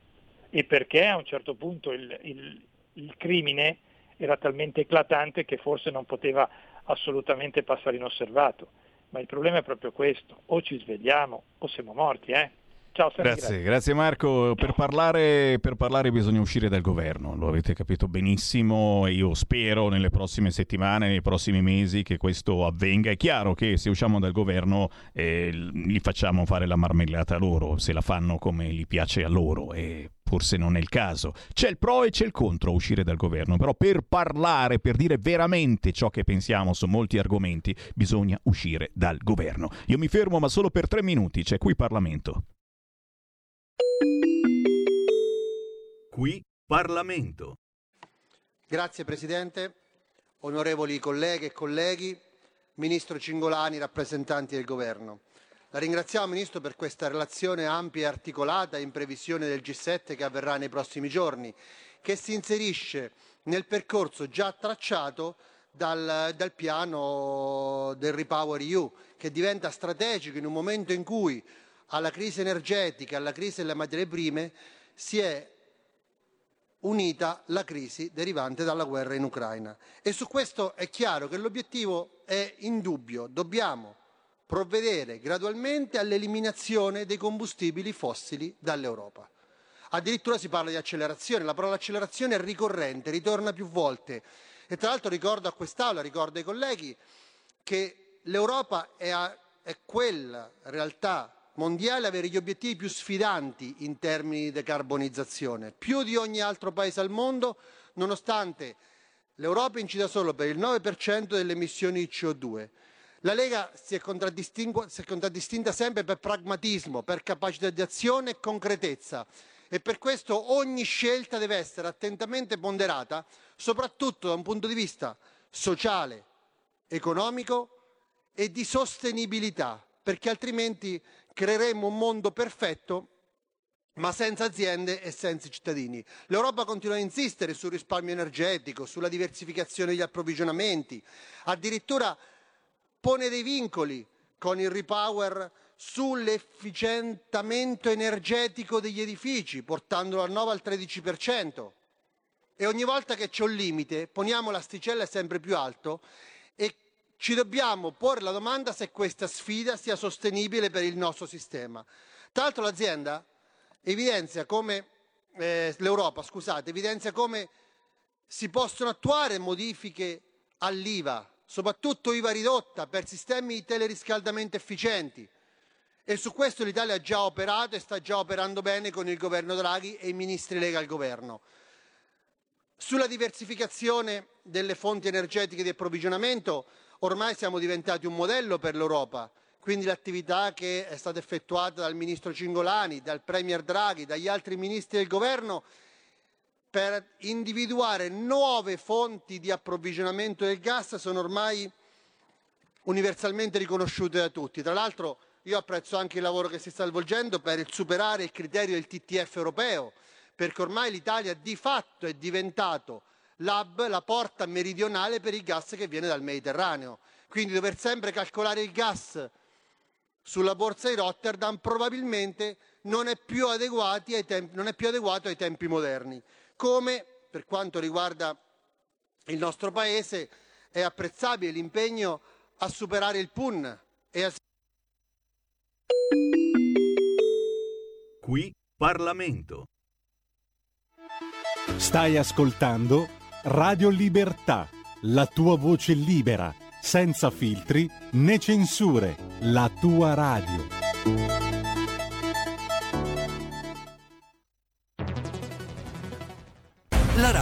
E perché a un certo punto il, il, il crimine era talmente eclatante che forse non poteva assolutamente passare inosservato ma il problema è proprio questo, o ci svegliamo o siamo morti, eh? Ciao, grazie, grazie. Marco. Per parlare, per parlare, bisogna uscire dal governo, lo avete capito benissimo. Io spero nelle prossime settimane, nei prossimi mesi che questo avvenga. È chiaro che se usciamo dal governo eh, li facciamo fare la marmellata loro, se la fanno come gli piace a loro. E forse non è il caso. C'è il pro e c'è il contro a uscire dal governo, però per parlare, per dire veramente ciò che pensiamo su molti argomenti, bisogna uscire dal governo. Io mi fermo, ma solo per tre minuti, c'è qui Parlamento. Qui Parlamento. Grazie Presidente, onorevoli colleghe e colleghi, Ministro Cingolani, rappresentanti del Governo. La ringraziamo Ministro per questa relazione ampia e articolata in previsione del G7 che avverrà nei prossimi giorni, che si inserisce nel percorso già tracciato dal, dal piano del Repower EU, che diventa strategico in un momento in cui alla crisi energetica, alla crisi delle materie prime si è unita la crisi derivante dalla guerra in Ucraina. E su questo è chiaro che l'obiettivo è indubbio, dobbiamo provvedere gradualmente all'eliminazione dei combustibili fossili dall'Europa. Addirittura si parla di accelerazione, la parola accelerazione è ricorrente, ritorna più volte. E tra l'altro ricordo a quest'Aula, ricordo ai colleghi, che l'Europa è, a, è quella realtà mondiale a avere gli obiettivi più sfidanti in termini di decarbonizzazione, più di ogni altro paese al mondo, nonostante l'Europa incida solo per il 9% delle emissioni di CO2 la Lega si è, si è contraddistinta sempre per pragmatismo, per capacità di azione e concretezza e per questo ogni scelta deve essere attentamente ponderata, soprattutto da un punto di vista sociale, economico e di sostenibilità, perché altrimenti creeremo un mondo perfetto ma senza aziende e senza cittadini. L'Europa continua a insistere sul risparmio energetico, sulla diversificazione degli approvvigionamenti, addirittura pone dei vincoli con il repower sull'efficientamento energetico degli edifici, portandolo al 9 al 13%. E ogni volta che c'è un limite poniamo l'asticella sempre più alto e ci dobbiamo porre la domanda se questa sfida sia sostenibile per il nostro sistema. Tra l'altro l'azienda evidenzia come eh, l'Europa, scusate, evidenzia come si possono attuare modifiche all'IVA soprattutto IVA ridotta per sistemi di teleriscaldamento efficienti. E su questo l'Italia ha già operato e sta già operando bene con il governo Draghi e i ministri Lega al governo. Sulla diversificazione delle fonti energetiche di approvvigionamento ormai siamo diventati un modello per l'Europa, quindi l'attività che è stata effettuata dal ministro Cingolani, dal premier Draghi, dagli altri ministri del governo per individuare nuove fonti di approvvigionamento del gas sono ormai universalmente riconosciute da tutti. Tra l'altro io apprezzo anche il lavoro che si sta svolgendo per superare il criterio del TTF europeo, perché ormai l'Italia di fatto è diventato l'hub, la porta meridionale per il gas che viene dal Mediterraneo. Quindi dover sempre calcolare il gas sulla borsa di Rotterdam probabilmente non è più, adeguato ai tempi moderni. Come per quanto riguarda il nostro Paese è apprezzabile l'impegno a superare il PUN e a Qui Parlamento. Stai ascoltando Radio Libertà, la tua voce libera, senza filtri né censure, la tua radio.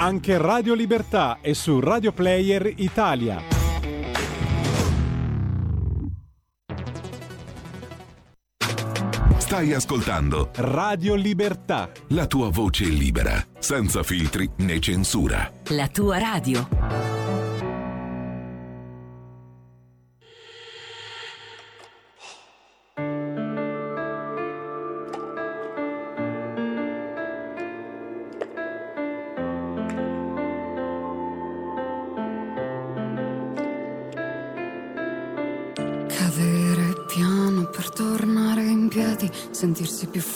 Anche Radio Libertà è su Radio Player Italia. Stai ascoltando Radio Libertà. La tua voce libera, senza filtri né censura. La tua radio.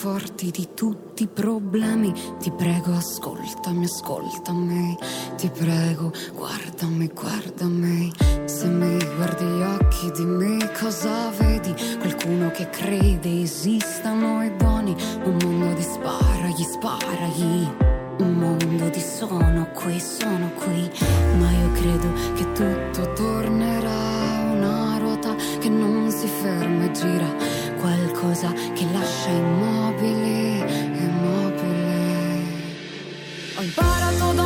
Forti di tutti i problemi. Ti prego, ascoltami, ascoltami. Ti prego, guardami, guardami. Se mi guardi gli occhi, dimmi cosa vedi. Qualcuno che crede esistano i buoni. Un mondo di sparagli, sparagli. Un mondo di sono qui, sono qui. Ma io credo che tutto tornerà. Una ruota che non si ferma e gira qualcosa che lascia immobili, immobili. Ho imparato ad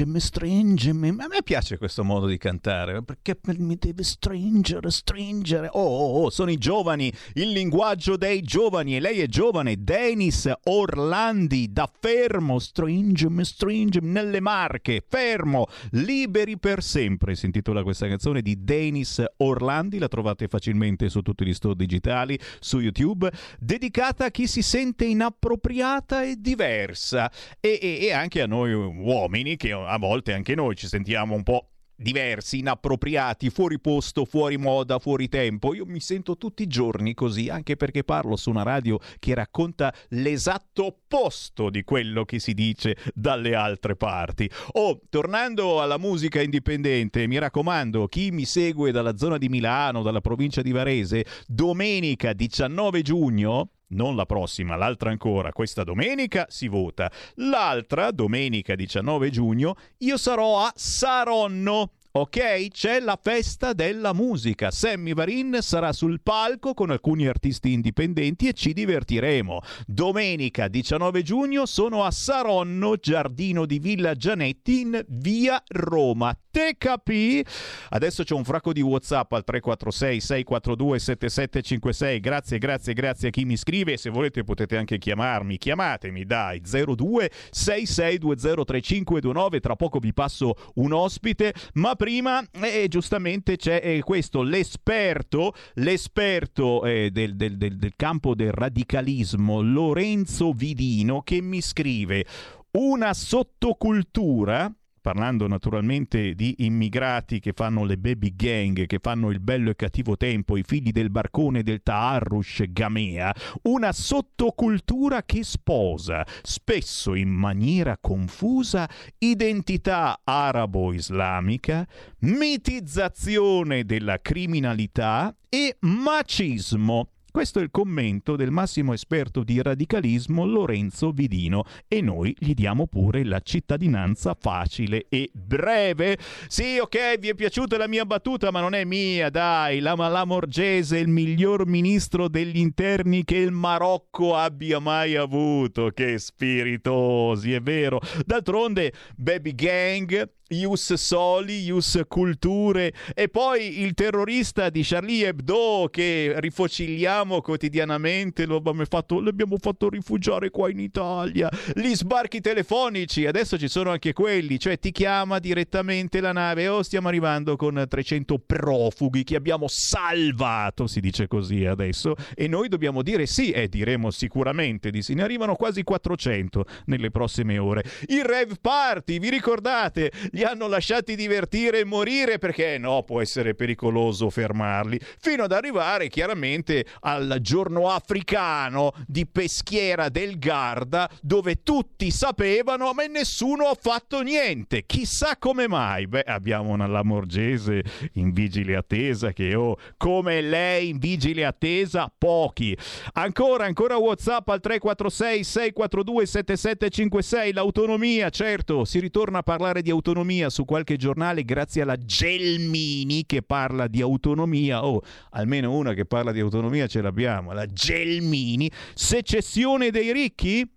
Stringimi, stringimi. A me piace questo modo di cantare perché mi deve stringere, stringere. Oh, oh, oh, sono i giovani, il linguaggio dei giovani. E lei è giovane, Denis Orlandi, da fermo. Stringimi, stringimi, nelle marche, fermo, liberi per sempre. Si intitola questa canzone di Denis Orlandi. La trovate facilmente su tutti gli store digitali, su YouTube. Dedicata a chi si sente inappropriata e diversa. E, e, e anche a noi uomini che a volte anche noi ci sentiamo un po' diversi, inappropriati, fuori posto, fuori moda, fuori tempo. Io mi sento tutti i giorni così, anche perché parlo su una radio che racconta l'esatto opposto di quello che si dice dalle altre parti. Oh, tornando alla musica indipendente, mi raccomando, chi mi segue dalla zona di Milano, dalla provincia di Varese, domenica 19 giugno non la prossima, l'altra ancora, questa domenica si vota. L'altra, domenica 19 giugno, io sarò a Saronno. Ok, c'è la festa della musica. Sammy Varin sarà sul palco con alcuni artisti indipendenti e ci divertiremo. Domenica 19 giugno sono a Saronno, giardino di Villa Gianetti in via Roma. Te capì? Adesso c'è un fracco di WhatsApp al 346 642 7756. Grazie, grazie, grazie a chi mi scrive. Se volete potete anche chiamarmi. Chiamatemi dai 02 6620 3529. Tra poco vi passo un ospite, ma prima eh, giustamente c'è eh, questo l'esperto, l'esperto eh, del, del, del, del campo del radicalismo Lorenzo Vidino che mi scrive una sottocultura parlando naturalmente di immigrati che fanno le baby gang, che fanno il bello e cattivo tempo, i figli del barcone del Taarrush Gamea, una sottocultura che sposa, spesso in maniera confusa, identità arabo-islamica, mitizzazione della criminalità e macismo questo è il commento del massimo esperto di radicalismo Lorenzo Vidino e noi gli diamo pure la cittadinanza facile e breve. Sì, ok, vi è piaciuta la mia battuta, ma non è mia, dai. La Lamorgese è il miglior ministro degli interni che il Marocco abbia mai avuto. Che spiritosi, è vero. D'altronde, Baby Gang Ius Soli, Ius Culture. E poi il terrorista di Charlie Hebdo che rifocilliamo quotidianamente, lo abbiamo fatto, l'abbiamo fatto rifugiare qua in Italia, gli sbarchi telefonici, adesso ci sono anche quelli, cioè ti chiama direttamente la nave, oh stiamo arrivando con 300 profughi che abbiamo salvato, si dice così adesso, e noi dobbiamo dire sì, e diremo sicuramente di sì, ne arrivano quasi 400 nelle prossime ore. Il Rev Party, vi ricordate? Li hanno lasciati divertire e morire perché no, può essere pericoloso fermarli, fino ad arrivare chiaramente al giorno africano di Peschiera del Garda dove tutti sapevano ma nessuno ha fatto niente. Chissà come mai. Beh, abbiamo una Lamorgese in vigile attesa che oh, come lei in vigile attesa pochi. Ancora, ancora WhatsApp al 346 642 7756 l'autonomia, certo, si ritorna a parlare di autonomia autonomia su qualche giornale grazie alla Gelmini che parla di autonomia. Oh, almeno una che parla di autonomia ce l'abbiamo, la Gelmini. Secessione dei ricchi?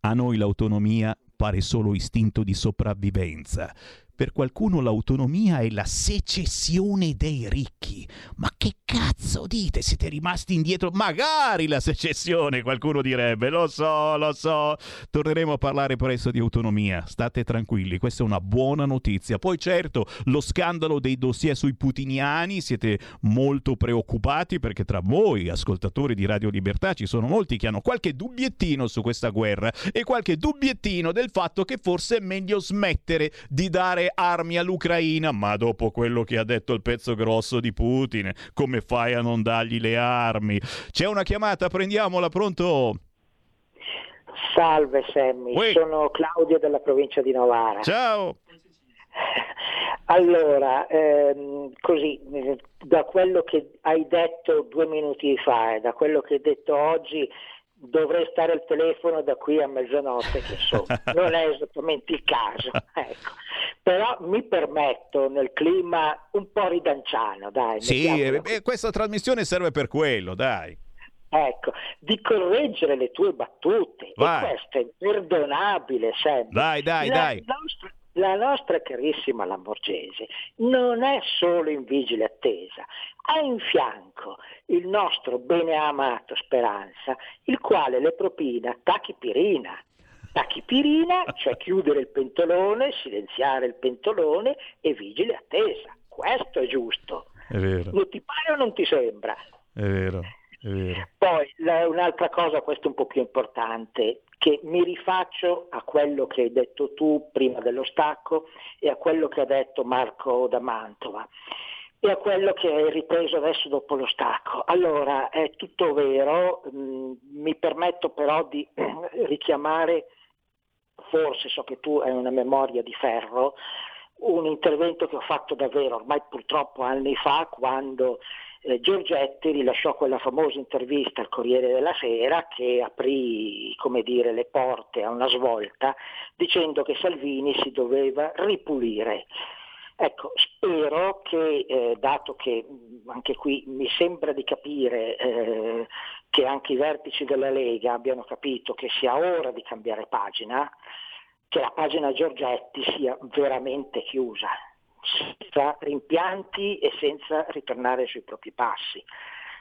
A noi l'autonomia pare solo istinto di sopravvivenza. Per qualcuno l'autonomia è la secessione dei ricchi. Ma che cazzo dite? Siete rimasti indietro? Magari la secessione, qualcuno direbbe. Lo so, lo so. Torneremo a parlare presto di autonomia. State tranquilli, questa è una buona notizia. Poi certo, lo scandalo dei dossier sui putiniani, siete molto preoccupati perché tra voi, ascoltatori di Radio Libertà, ci sono molti che hanno qualche dubbiettino su questa guerra e qualche dubbiettino del fatto che forse è meglio smettere di dare armi all'Ucraina, ma dopo quello che ha detto il pezzo grosso di Putin, come fai a non dargli le armi? C'è una chiamata, prendiamola, pronto? Salve Sammy, Uè. sono Claudio della provincia di Novara. Ciao. *laughs* Allora, ehm, così, eh, da quello che hai detto due minuti fa e da quello che hai detto oggi, dovrei stare al telefono da qui a mezzanotte, che insomma *laughs* non è esattamente il caso. Ecco. Però mi permetto nel clima un po' ridanciano, dai. Sì, mettiamola eh, questa trasmissione serve per quello, dai. Ecco, di correggere le tue battute Vai. e questo è imperdonabile sempre. Dai, dai, la dai. Nostra, la nostra carissima Lamborghese non è solo in vigile attesa, ha in fianco il nostro beneamato Speranza, il quale le propina tachipirina. Tachipirina, cioè chiudere il pentolone, silenziare il pentolone e vigile attesa. Questo è giusto. È vero, Non ti pare o non ti sembra? è vero, è vero. Poi la- un'altra cosa, questa un po' più importante, che mi rifaccio a quello che hai detto tu prima dello stacco e a quello che ha detto Marco da Mantova e a quello che hai ripreso adesso dopo lo stacco. Allora, è tutto vero, mh, mi permetto però di *clears throat* richiamare, forse so che tu hai una memoria di ferro, un intervento che ho fatto davvero ormai purtroppo anni fa quando eh, Giorgetti rilasciò quella famosa intervista al Corriere della Sera che aprì dire, le porte a una svolta dicendo che Salvini si doveva ripulire. Ecco, spero che, eh, dato che anche qui mi sembra di capire eh, che anche i vertici della Lega abbiano capito che sia ora di cambiare pagina, che la pagina Giorgetti sia veramente chiusa, senza rimpianti e senza ritornare sui propri passi.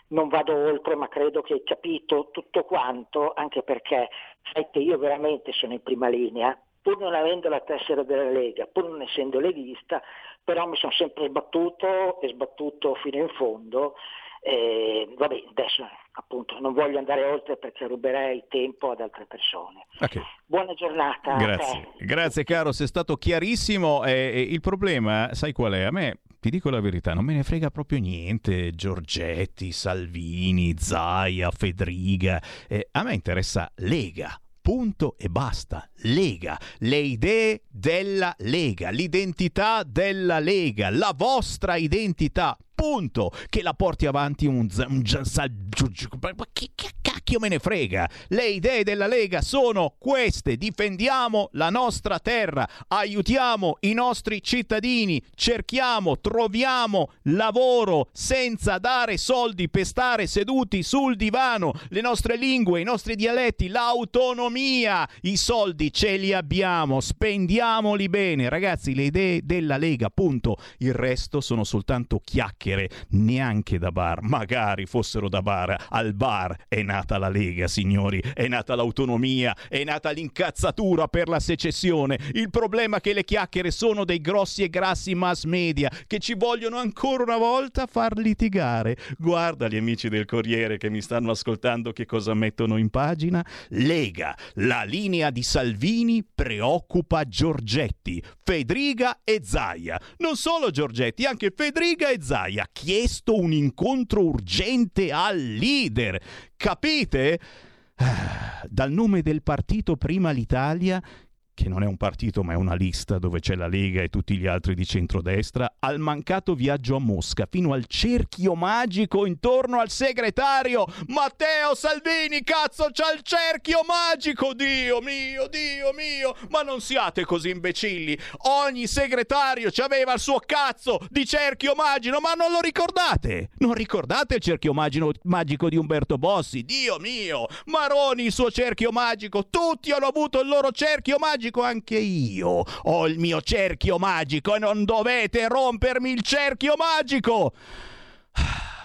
Non vado oltre, ma credo che hai capito tutto quanto, anche perché sai che io veramente sono in prima linea, pur non avendo la tessera della Lega, pur non essendo leghista, però mi sono sempre sbattuto e sbattuto fino in fondo. E, vabbè, adesso appunto non voglio andare oltre perché ruberei tempo ad altre persone. Ok. Buona giornata. a te. Grazie, grazie caro, sei stato chiarissimo. E, e il problema, sai qual è? A me, ti dico la verità, non me ne frega proprio niente. Giorgetti, Salvini, Zaia, Fedriga. Eh, a me interessa Lega. Punto e basta. Lega. Le idee della Lega, l'identità della Lega, la vostra identità. Punto. Che la porti avanti un, z- ma che, che cacchio me ne frega? Le idee della Lega sono queste. Difendiamo la nostra terra, aiutiamo i nostri cittadini, cerchiamo, troviamo lavoro senza dare soldi per stare seduti sul divano, le nostre lingue, i nostri dialetti, l'autonomia, i soldi ce li abbiamo, spendiamoli bene. Ragazzi, le idee della Lega, punto. Il resto sono soltanto chiacchiere, neanche da bar. Magari fossero da bar. Al bar è nata la Lega, signori, è nata l'autonomia, è nata l'incazzatura per la secessione. Il problema è che le chiacchiere sono dei grossi e grassi mass media che ci vogliono ancora una volta far litigare. Guarda gli amici del Corriere che mi stanno ascoltando che cosa mettono in pagina. Lega, la linea di Salvini preoccupa Giorgetti, Fedriga e Zaia. Non solo Giorgetti, anche Fedriga e Zaia. Chiesto un incontro urgente al leader. Capite? Ah, Dal nome del partito Prima l'Italia che non è un partito ma è una lista dove c'è la Lega e tutti gli altri di centrodestra, al mancato viaggio a Mosca, fino al cerchio magico intorno al segretario Matteo Salvini, cazzo c'ha il cerchio magico, Dio mio, Dio mio, ma non siate così imbecilli, ogni segretario ci aveva il suo cazzo di cerchio magico, ma non lo ricordate? Non ricordate il cerchio magino- magico di Umberto Bossi? Dio mio, Maroni il suo cerchio magico, tutti hanno avuto il loro cerchio magico, anche io ho il mio cerchio magico e non dovete rompermi il cerchio magico. *sighs*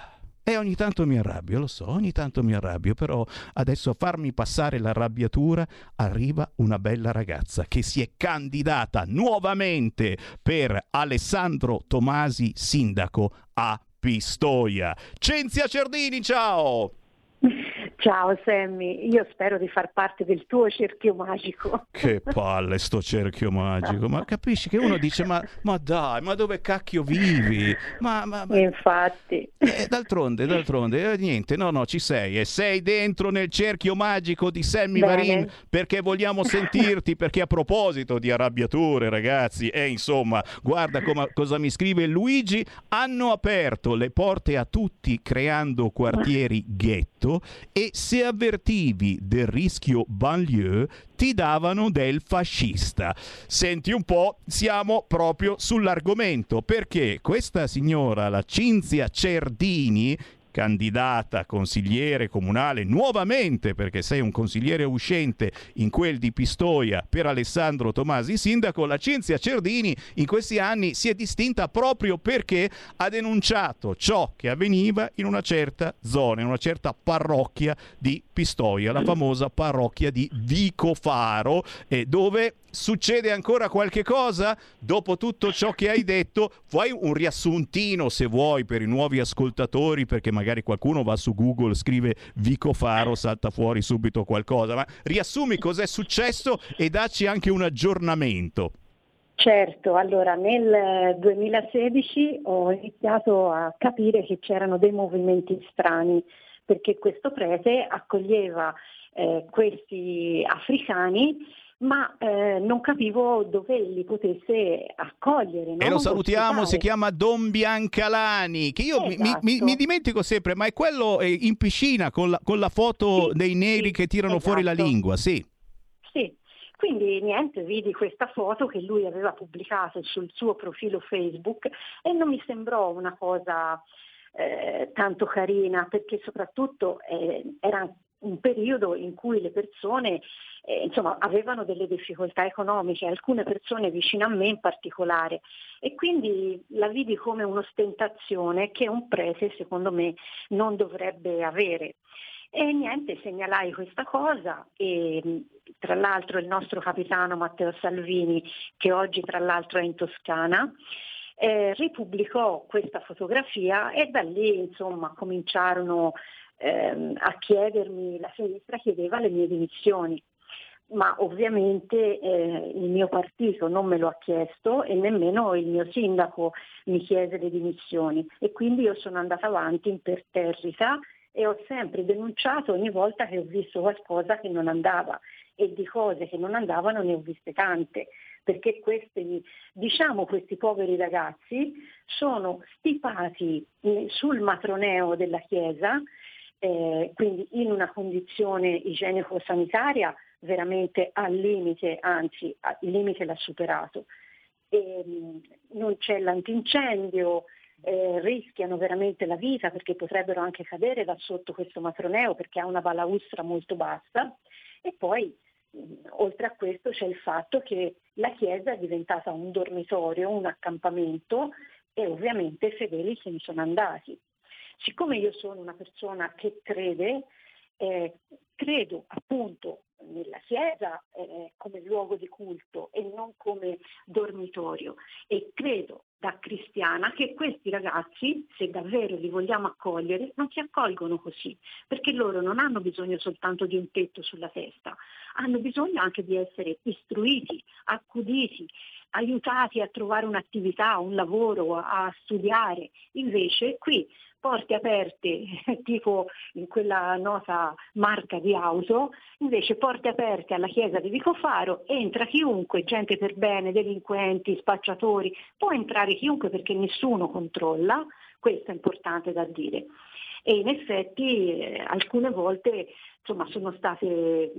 E ogni tanto mi arrabbio, lo so, ogni tanto mi arrabbio, però adesso a farmi passare l'arrabbiatura arriva una bella ragazza che si è candidata nuovamente per Alessandro Tomasi, sindaco a Pistoia. Cenzia Cerdini, ciao! Ciao Sammy, io spero di far parte del tuo cerchio magico. Che palle sto cerchio magico, ma capisci che uno dice ma, ma dai, ma dove cacchio vivi? Ma, ma, ma... Infatti. Eh, d'altronde, d'altronde, eh, niente, no, no, ci sei e sei dentro nel cerchio magico di Sammy Bene. Varin perché vogliamo sentirti, *laughs* perché a proposito di arrabbiature ragazzi, e insomma, guarda come- cosa mi scrive Luigi, hanno aperto le porte a tutti creando quartieri ghetto e se avvertivi del rischio banlieue ti davano del fascista. Senti un po', siamo proprio sull'argomento perché questa signora, la Cinzia Cerdini, candidata consigliere comunale nuovamente perché sei un consigliere uscente in quel di Pistoia per Alessandro Tomasi sindaco, la Cinzia Cerdini in questi anni si è distinta proprio perché ha denunciato ciò che avveniva in una certa zona, in una certa parrocchia di Pistoia, la famosa parrocchia di Vicofaro, eh, dove succede ancora qualche cosa? Dopo tutto ciò che hai detto, fai un riassuntino se vuoi per i nuovi ascoltatori, perché magari qualcuno va su Google, scrive Vico Faro, salta fuori subito qualcosa, ma riassumi cos'è successo e dacci anche un aggiornamento. Certo, allora nel 2016 ho iniziato a capire che c'erano dei movimenti strani, perché questo prete accoglieva eh, questi africani ma eh, non capivo dove li potesse accogliere. E no? lo salutiamo, si chiama Don Biancalani, che io mi- mi, mi- Esatto. mi dimentico sempre, ma è quello eh, in piscina con la, con la foto dei neri che tirano fuori la esatto. lingua, sì. Sì, quindi niente, vidi questa foto che lui aveva pubblicato sul suo profilo Facebook e non mi sembrò una cosa eh, tanto carina perché soprattutto eh, era un periodo in cui le persone eh, insomma, avevano delle difficoltà economiche, alcune persone vicino a me in particolare e quindi la vidi come un'ostentazione che un prete secondo me non dovrebbe avere. E niente, segnalai questa cosa e mh, tra l'altro il nostro capitano Matteo Salvini, che oggi tra l'altro è in Toscana, eh, ripubblicò questa fotografia e da lì insomma cominciarono ehm, a chiedermi, la sinistra chiedeva le mie dimissioni ma ovviamente eh, il mio partito non me lo ha chiesto e nemmeno il mio sindaco mi chiese le dimissioni. E quindi io sono andata avanti imperterrita e ho sempre denunciato ogni volta che ho visto qualcosa che non andava. E di cose che non andavano ne ho viste tante perché questi, diciamo questi poveri ragazzi sono stipati eh, sul matroneo della Chiesa eh, quindi in una condizione igienico-sanitaria veramente al limite, anzi il limite l'ha superato. E, non c'è l'antincendio, eh, rischiano veramente la vita perché potrebbero anche cadere da sotto questo matroneo perché ha una balaustra molto bassa e poi oltre a questo c'è il fatto che la chiesa è diventata un dormitorio, un accampamento e ovviamente i fedeli se ne sono andati. Siccome io sono una persona che crede, eh, credo appunto nella chiesa eh, come luogo di culto e non come dormitorio. E credo da cristiana che questi ragazzi, se davvero li vogliamo accogliere, non si accolgono così, perché loro non hanno bisogno soltanto di un tetto sulla testa, hanno bisogno anche di essere istruiti, accuditi, aiutati a trovare un'attività, un lavoro, a studiare. Invece qui porte aperte, *laughs* tipo in quella nota marca di auto, invece porte aperte alla chiesa di Vicofaro, entra chiunque, gente per bene, delinquenti, spacciatori, può entrare chiunque perché nessuno controlla, questo è importante da dire. E in effetti eh, alcune volte insomma, sono state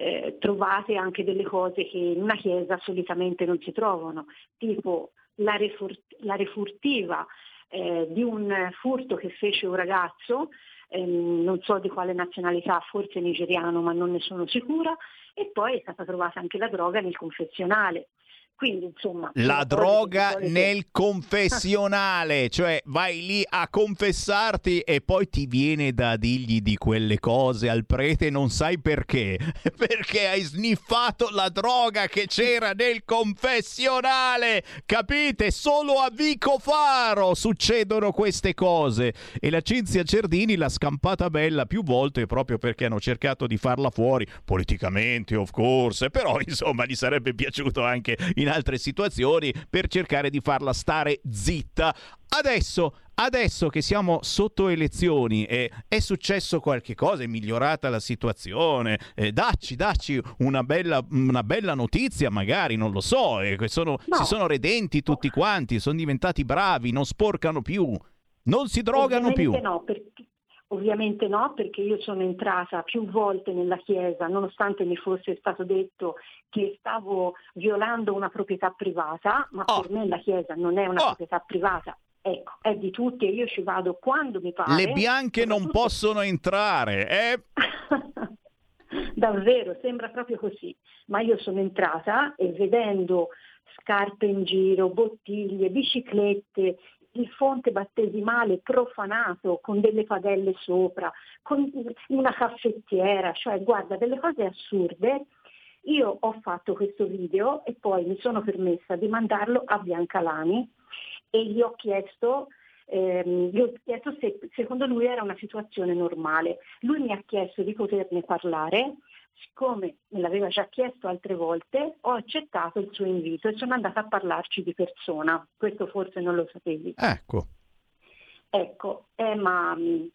eh, trovate anche delle cose che in una chiesa solitamente non si trovano, tipo la, refur- la refurtiva eh, di un furto che fece un ragazzo, ehm, non so di quale nazionalità, forse nigeriano, ma non ne sono sicura, e poi è stata trovata anche la droga nel confezionale. Quindi, insomma, la droga nel confessionale, *laughs* cioè vai lì a confessarti e poi ti viene da dirgli di quelle cose al prete, non sai perché, *laughs* perché hai sniffato la droga che c'era nel confessionale, capite? Solo a Vico Faro succedono queste cose e la Cinzia Cerdini l'ha scampata bella più volte proprio perché hanno cercato di farla fuori politicamente, of course, però *laughs* insomma gli sarebbe piaciuto anche in altre situazioni per cercare di farla stare zitta. Adesso, adesso che siamo sotto elezioni e è successo qualche cosa, è migliorata la situazione, eh, dacci, dacci una bella, una bella notizia magari, non lo so, eh, sono, no. si sono redenti tutti quanti, sono diventati bravi, non sporcano più, non si drogano Ovviamente più. No, perché Ovviamente no, perché io sono entrata più volte nella Chiesa, nonostante mi fosse stato detto che stavo violando una proprietà privata, ma oh. per me la Chiesa non è una oh. proprietà privata, ecco, è di tutti e io ci vado quando mi pare. Le bianche non possono entrare, eh? *laughs* Davvero, sembra proprio così, ma io sono entrata e vedendo scarpe in giro, bottiglie, biciclette, il fonte battesimale profanato con delle padelle sopra, con una caffettiera, cioè guarda delle cose assurde. Io ho fatto questo video e poi mi sono permessa di mandarlo a Biancalani e gli ho chiesto, ehm, gli ho chiesto se secondo lui era una situazione normale. Lui mi ha chiesto di poterne parlare siccome me l'aveva già chiesto altre volte, ho accettato il suo invito e sono andata a parlarci di persona. Questo forse non lo sapevi. Ecco. Ecco, eh, ma mh,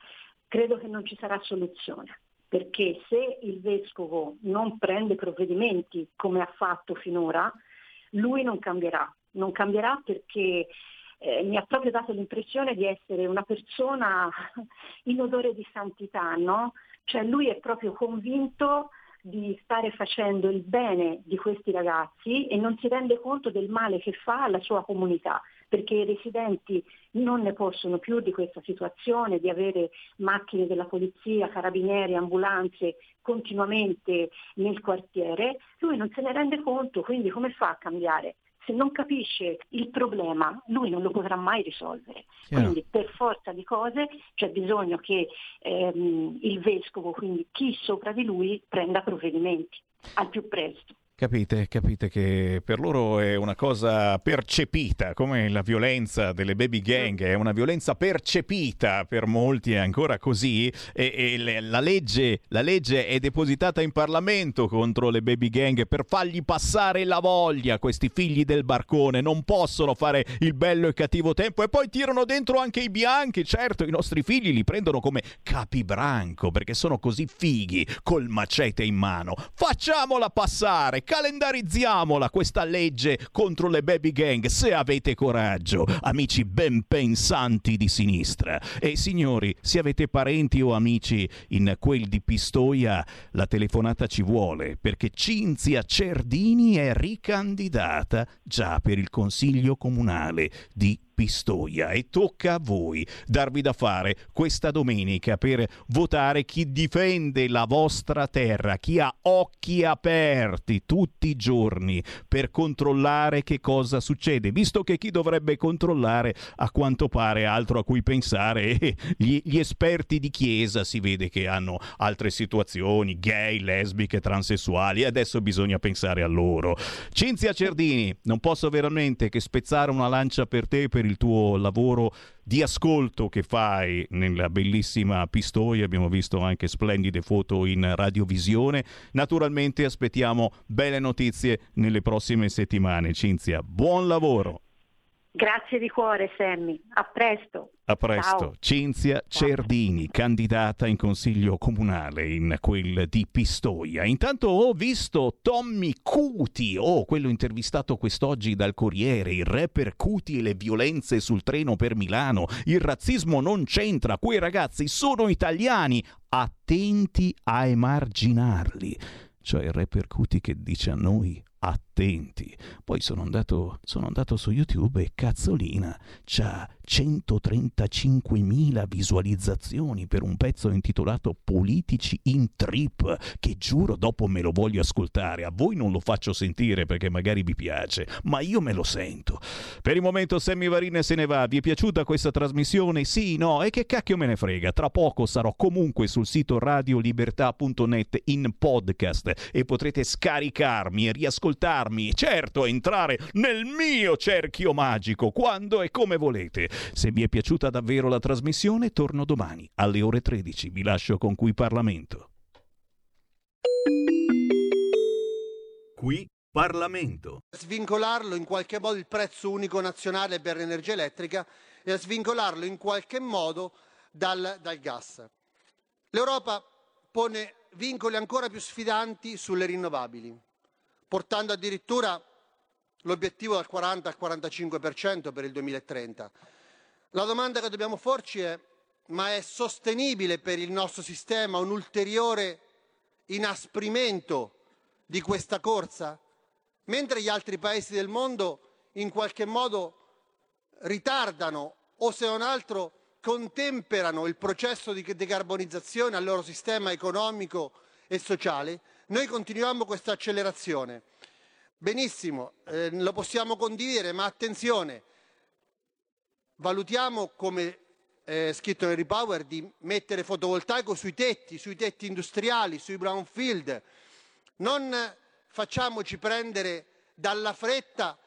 credo che non ci sarà soluzione, perché se il vescovo non prende provvedimenti come ha fatto finora, lui non cambierà. Non cambierà perché eh, mi ha proprio dato l'impressione di essere una persona *laughs* in odore di santità, no? Cioè lui è proprio convinto di stare facendo il bene di questi ragazzi e non si rende conto del male che fa alla sua comunità, perché i residenti non ne possono più di questa situazione, di avere macchine della polizia, carabinieri, ambulanze continuamente nel quartiere, lui non se ne rende conto, quindi come fa a cambiare? Se non capisce il problema, lui non lo potrà mai risolvere. Chiaro. Quindi per forza di cose c'è bisogno che ehm, il vescovo, quindi chi sopra di lui, prenda provvedimenti al più presto. Capite, capite che per loro è una cosa percepita, come la violenza delle baby gang, è una violenza percepita per molti, è ancora così, e, e la, legge, la, legge, è depositata in Parlamento contro le baby gang per fargli passare la voglia, questi figli del barcone, non possono fare il bello e cattivo tempo e poi tirano dentro anche i bianchi, certo i nostri figli li prendono come capibranco perché sono così fighi col macete in mano, facciamola passare! Calendarizziamola questa legge contro le baby gang se avete coraggio, amici ben pensanti di sinistra. E signori, se avete parenti o amici in quel di Pistoia, la telefonata ci vuole perché Cinzia Cerdini è ricandidata già per il consiglio comunale di Pistoia e tocca a voi darvi da fare questa domenica per votare chi difende la vostra terra, chi ha occhi aperti tutti i giorni per controllare che cosa succede, visto che chi dovrebbe controllare a quanto pare altro a cui pensare e *laughs* gli, gli esperti di chiesa si vede che hanno altre situazioni, gay, lesbiche, transessuali, adesso bisogna pensare a loro. Cinzia Cerdini, non posso veramente che spezzare una lancia per te per per il tuo lavoro di ascolto che fai nella bellissima Pistoia. Abbiamo visto anche splendide foto in radiovisione. Naturalmente aspettiamo belle notizie nelle prossime settimane. Cinzia, buon lavoro! Grazie di cuore, Sammy. A presto. A presto. Ciao. Cinzia Cerdini, candidata in consiglio comunale in quel di Pistoia. Intanto ho visto Tommy Cuti, oh, quello intervistato quest'oggi dal Corriere, il rapper Cuti e le violenze sul treno per Milano. Il razzismo non c'entra, quei ragazzi sono italiani. Attenti a emarginarli. Cioè il rapper Cuti che dice a noi attenti. Poi sono andato, sono andato su YouTube e cazzolina, c'ha 135.000 visualizzazioni per un pezzo intitolato Politici in Trip, che giuro dopo me lo voglio ascoltare. A voi non lo faccio sentire perché magari vi piace, ma io me lo sento. Per il momento Sammy Varin se ne va. Vi è piaciuta questa trasmissione? Sì, no? E che cacchio me ne frega? Tra poco sarò comunque sul sito radiolibertà.net in podcast e potrete scaricarmi e riascoltarmi. Certo, entrare nel mio cerchio magico quando e come volete. Se vi è piaciuta davvero la trasmissione, torno domani alle ore 13. Vi lascio con Qui Parlamento. Qui Parlamento. Svincolarlo in qualche modo il prezzo unico nazionale per l'energia elettrica e a svincolarlo in qualche modo dal, dal gas. L'Europa pone vincoli ancora più sfidanti sulle rinnovabili, portando addirittura l'obiettivo dal 40 al 45% per il 2030. La domanda che dobbiamo porci è ma è sostenibile per il nostro sistema un ulteriore inasprimento di questa corsa? Mentre gli altri paesi del mondo in qualche modo ritardano o se non altro contemperano il processo di decarbonizzazione al loro sistema economico e sociale, noi continuiamo questa accelerazione. Benissimo, eh, lo possiamo condividere, ma attenzione, valutiamo come eh, scritto nel Repower di mettere fotovoltaico sui tetti, sui tetti industriali, sui brownfield. Non facciamoci prendere dalla fretta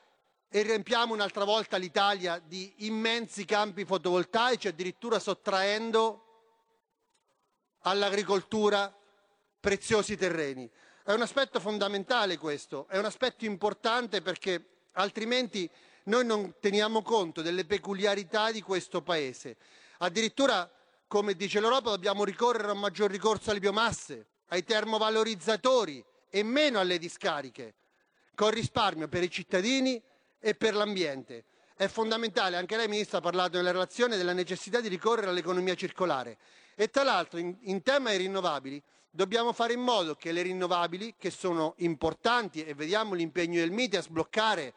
e riempiamo un'altra volta l'Italia di immensi campi fotovoltaici, addirittura sottraendo all'agricoltura preziosi terreni. È un aspetto fondamentale questo, è un aspetto importante perché altrimenti noi non teniamo conto delle peculiarità di questo Paese. Addirittura, come dice l'Europa, dobbiamo ricorrere a un maggior ricorso alle biomasse, ai termovalorizzatori e meno alle discariche, con risparmio per i cittadini e per l'ambiente. È fondamentale, anche lei Ministro ha parlato nella relazione della necessità di ricorrere all'economia circolare e tra l'altro in, in tema di rinnovabili dobbiamo fare in modo che le rinnovabili, che sono importanti e vediamo l'impegno del MITE a sbloccare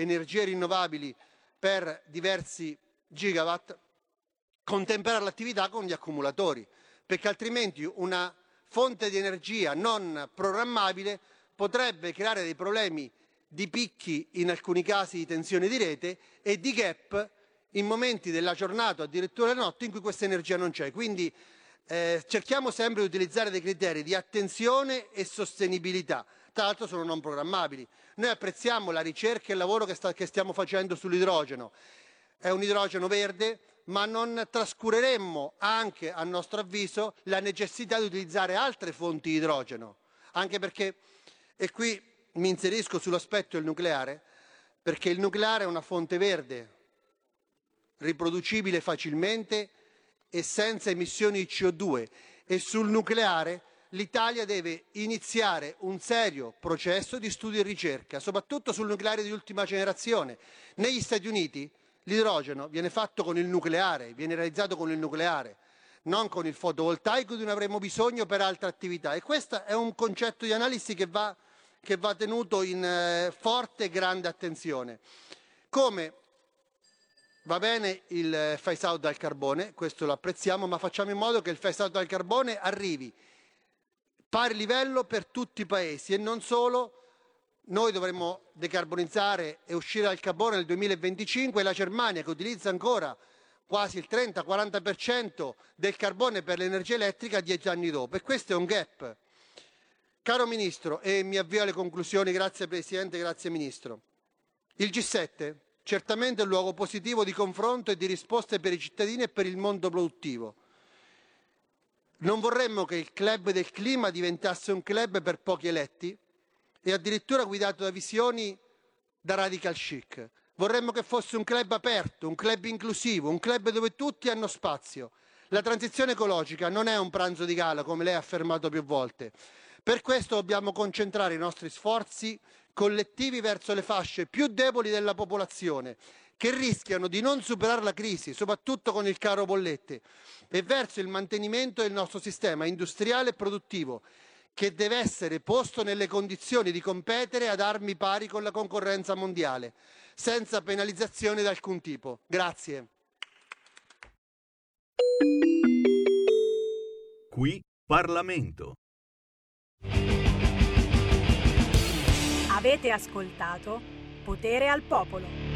energie rinnovabili per diversi gigawatt, contemperare l'attività con gli accumulatori, perché altrimenti una fonte di energia non programmabile potrebbe creare dei problemi di picchi in alcuni casi di tensione di rete e di gap in momenti della giornata o addirittura della notte in cui questa energia non c'è. Quindi eh, cerchiamo sempre di utilizzare dei criteri di attenzione e sostenibilità, tra l'altro sono non programmabili. Noi apprezziamo la ricerca e il lavoro che, sta, che stiamo facendo sull'idrogeno, è un idrogeno verde, ma non trascureremmo anche, a nostro avviso, la necessità di utilizzare altre fonti di idrogeno, anche perché, e qui mi inserisco sull'aspetto del nucleare, perché il nucleare è una fonte verde, riproducibile facilmente e senza emissioni di CO2 e sul nucleare l'Italia deve iniziare un serio processo di studio e ricerca, soprattutto sul nucleare di ultima generazione. Negli Stati Uniti l'idrogeno viene fatto con il nucleare, viene realizzato con il nucleare, non con il fotovoltaico di cui avremo bisogno per altre attività. E questo è un concetto di analisi che va, che va tenuto in eh, forte e grande attenzione. Come Va bene il phase out dal carbone, questo lo apprezziamo, ma facciamo in modo che il phase out dal carbone arrivi pari livello per tutti i paesi e non solo. Noi dovremmo decarbonizzare e uscire dal carbone nel 2025 e la Germania, che utilizza ancora quasi il 30-40% del carbone per l'energia elettrica dieci anni dopo. E questo è un gap. Caro Ministro, e mi avvio alle conclusioni, grazie Presidente, grazie Ministro. Il G7 certamente un luogo positivo di confronto e di risposte per i cittadini e per il mondo produttivo. Non vorremmo che il club del clima diventasse un club per pochi eletti e addirittura guidato da visioni da radical chic. Vorremmo che fosse un club aperto, un club inclusivo, un club dove tutti hanno spazio. La transizione ecologica non è un pranzo di gala, come lei ha affermato più volte. Per questo dobbiamo concentrare i nostri sforzi collettivi verso le fasce più deboli della popolazione che rischiano di non superare la crisi, soprattutto con il caro bollette, e verso il mantenimento del nostro sistema industriale e produttivo, che deve essere posto nelle condizioni di competere ad armi pari con la concorrenza mondiale, senza penalizzazione di alcun tipo. Grazie. Qui Parlamento. Avete ascoltato Potere al Popolo.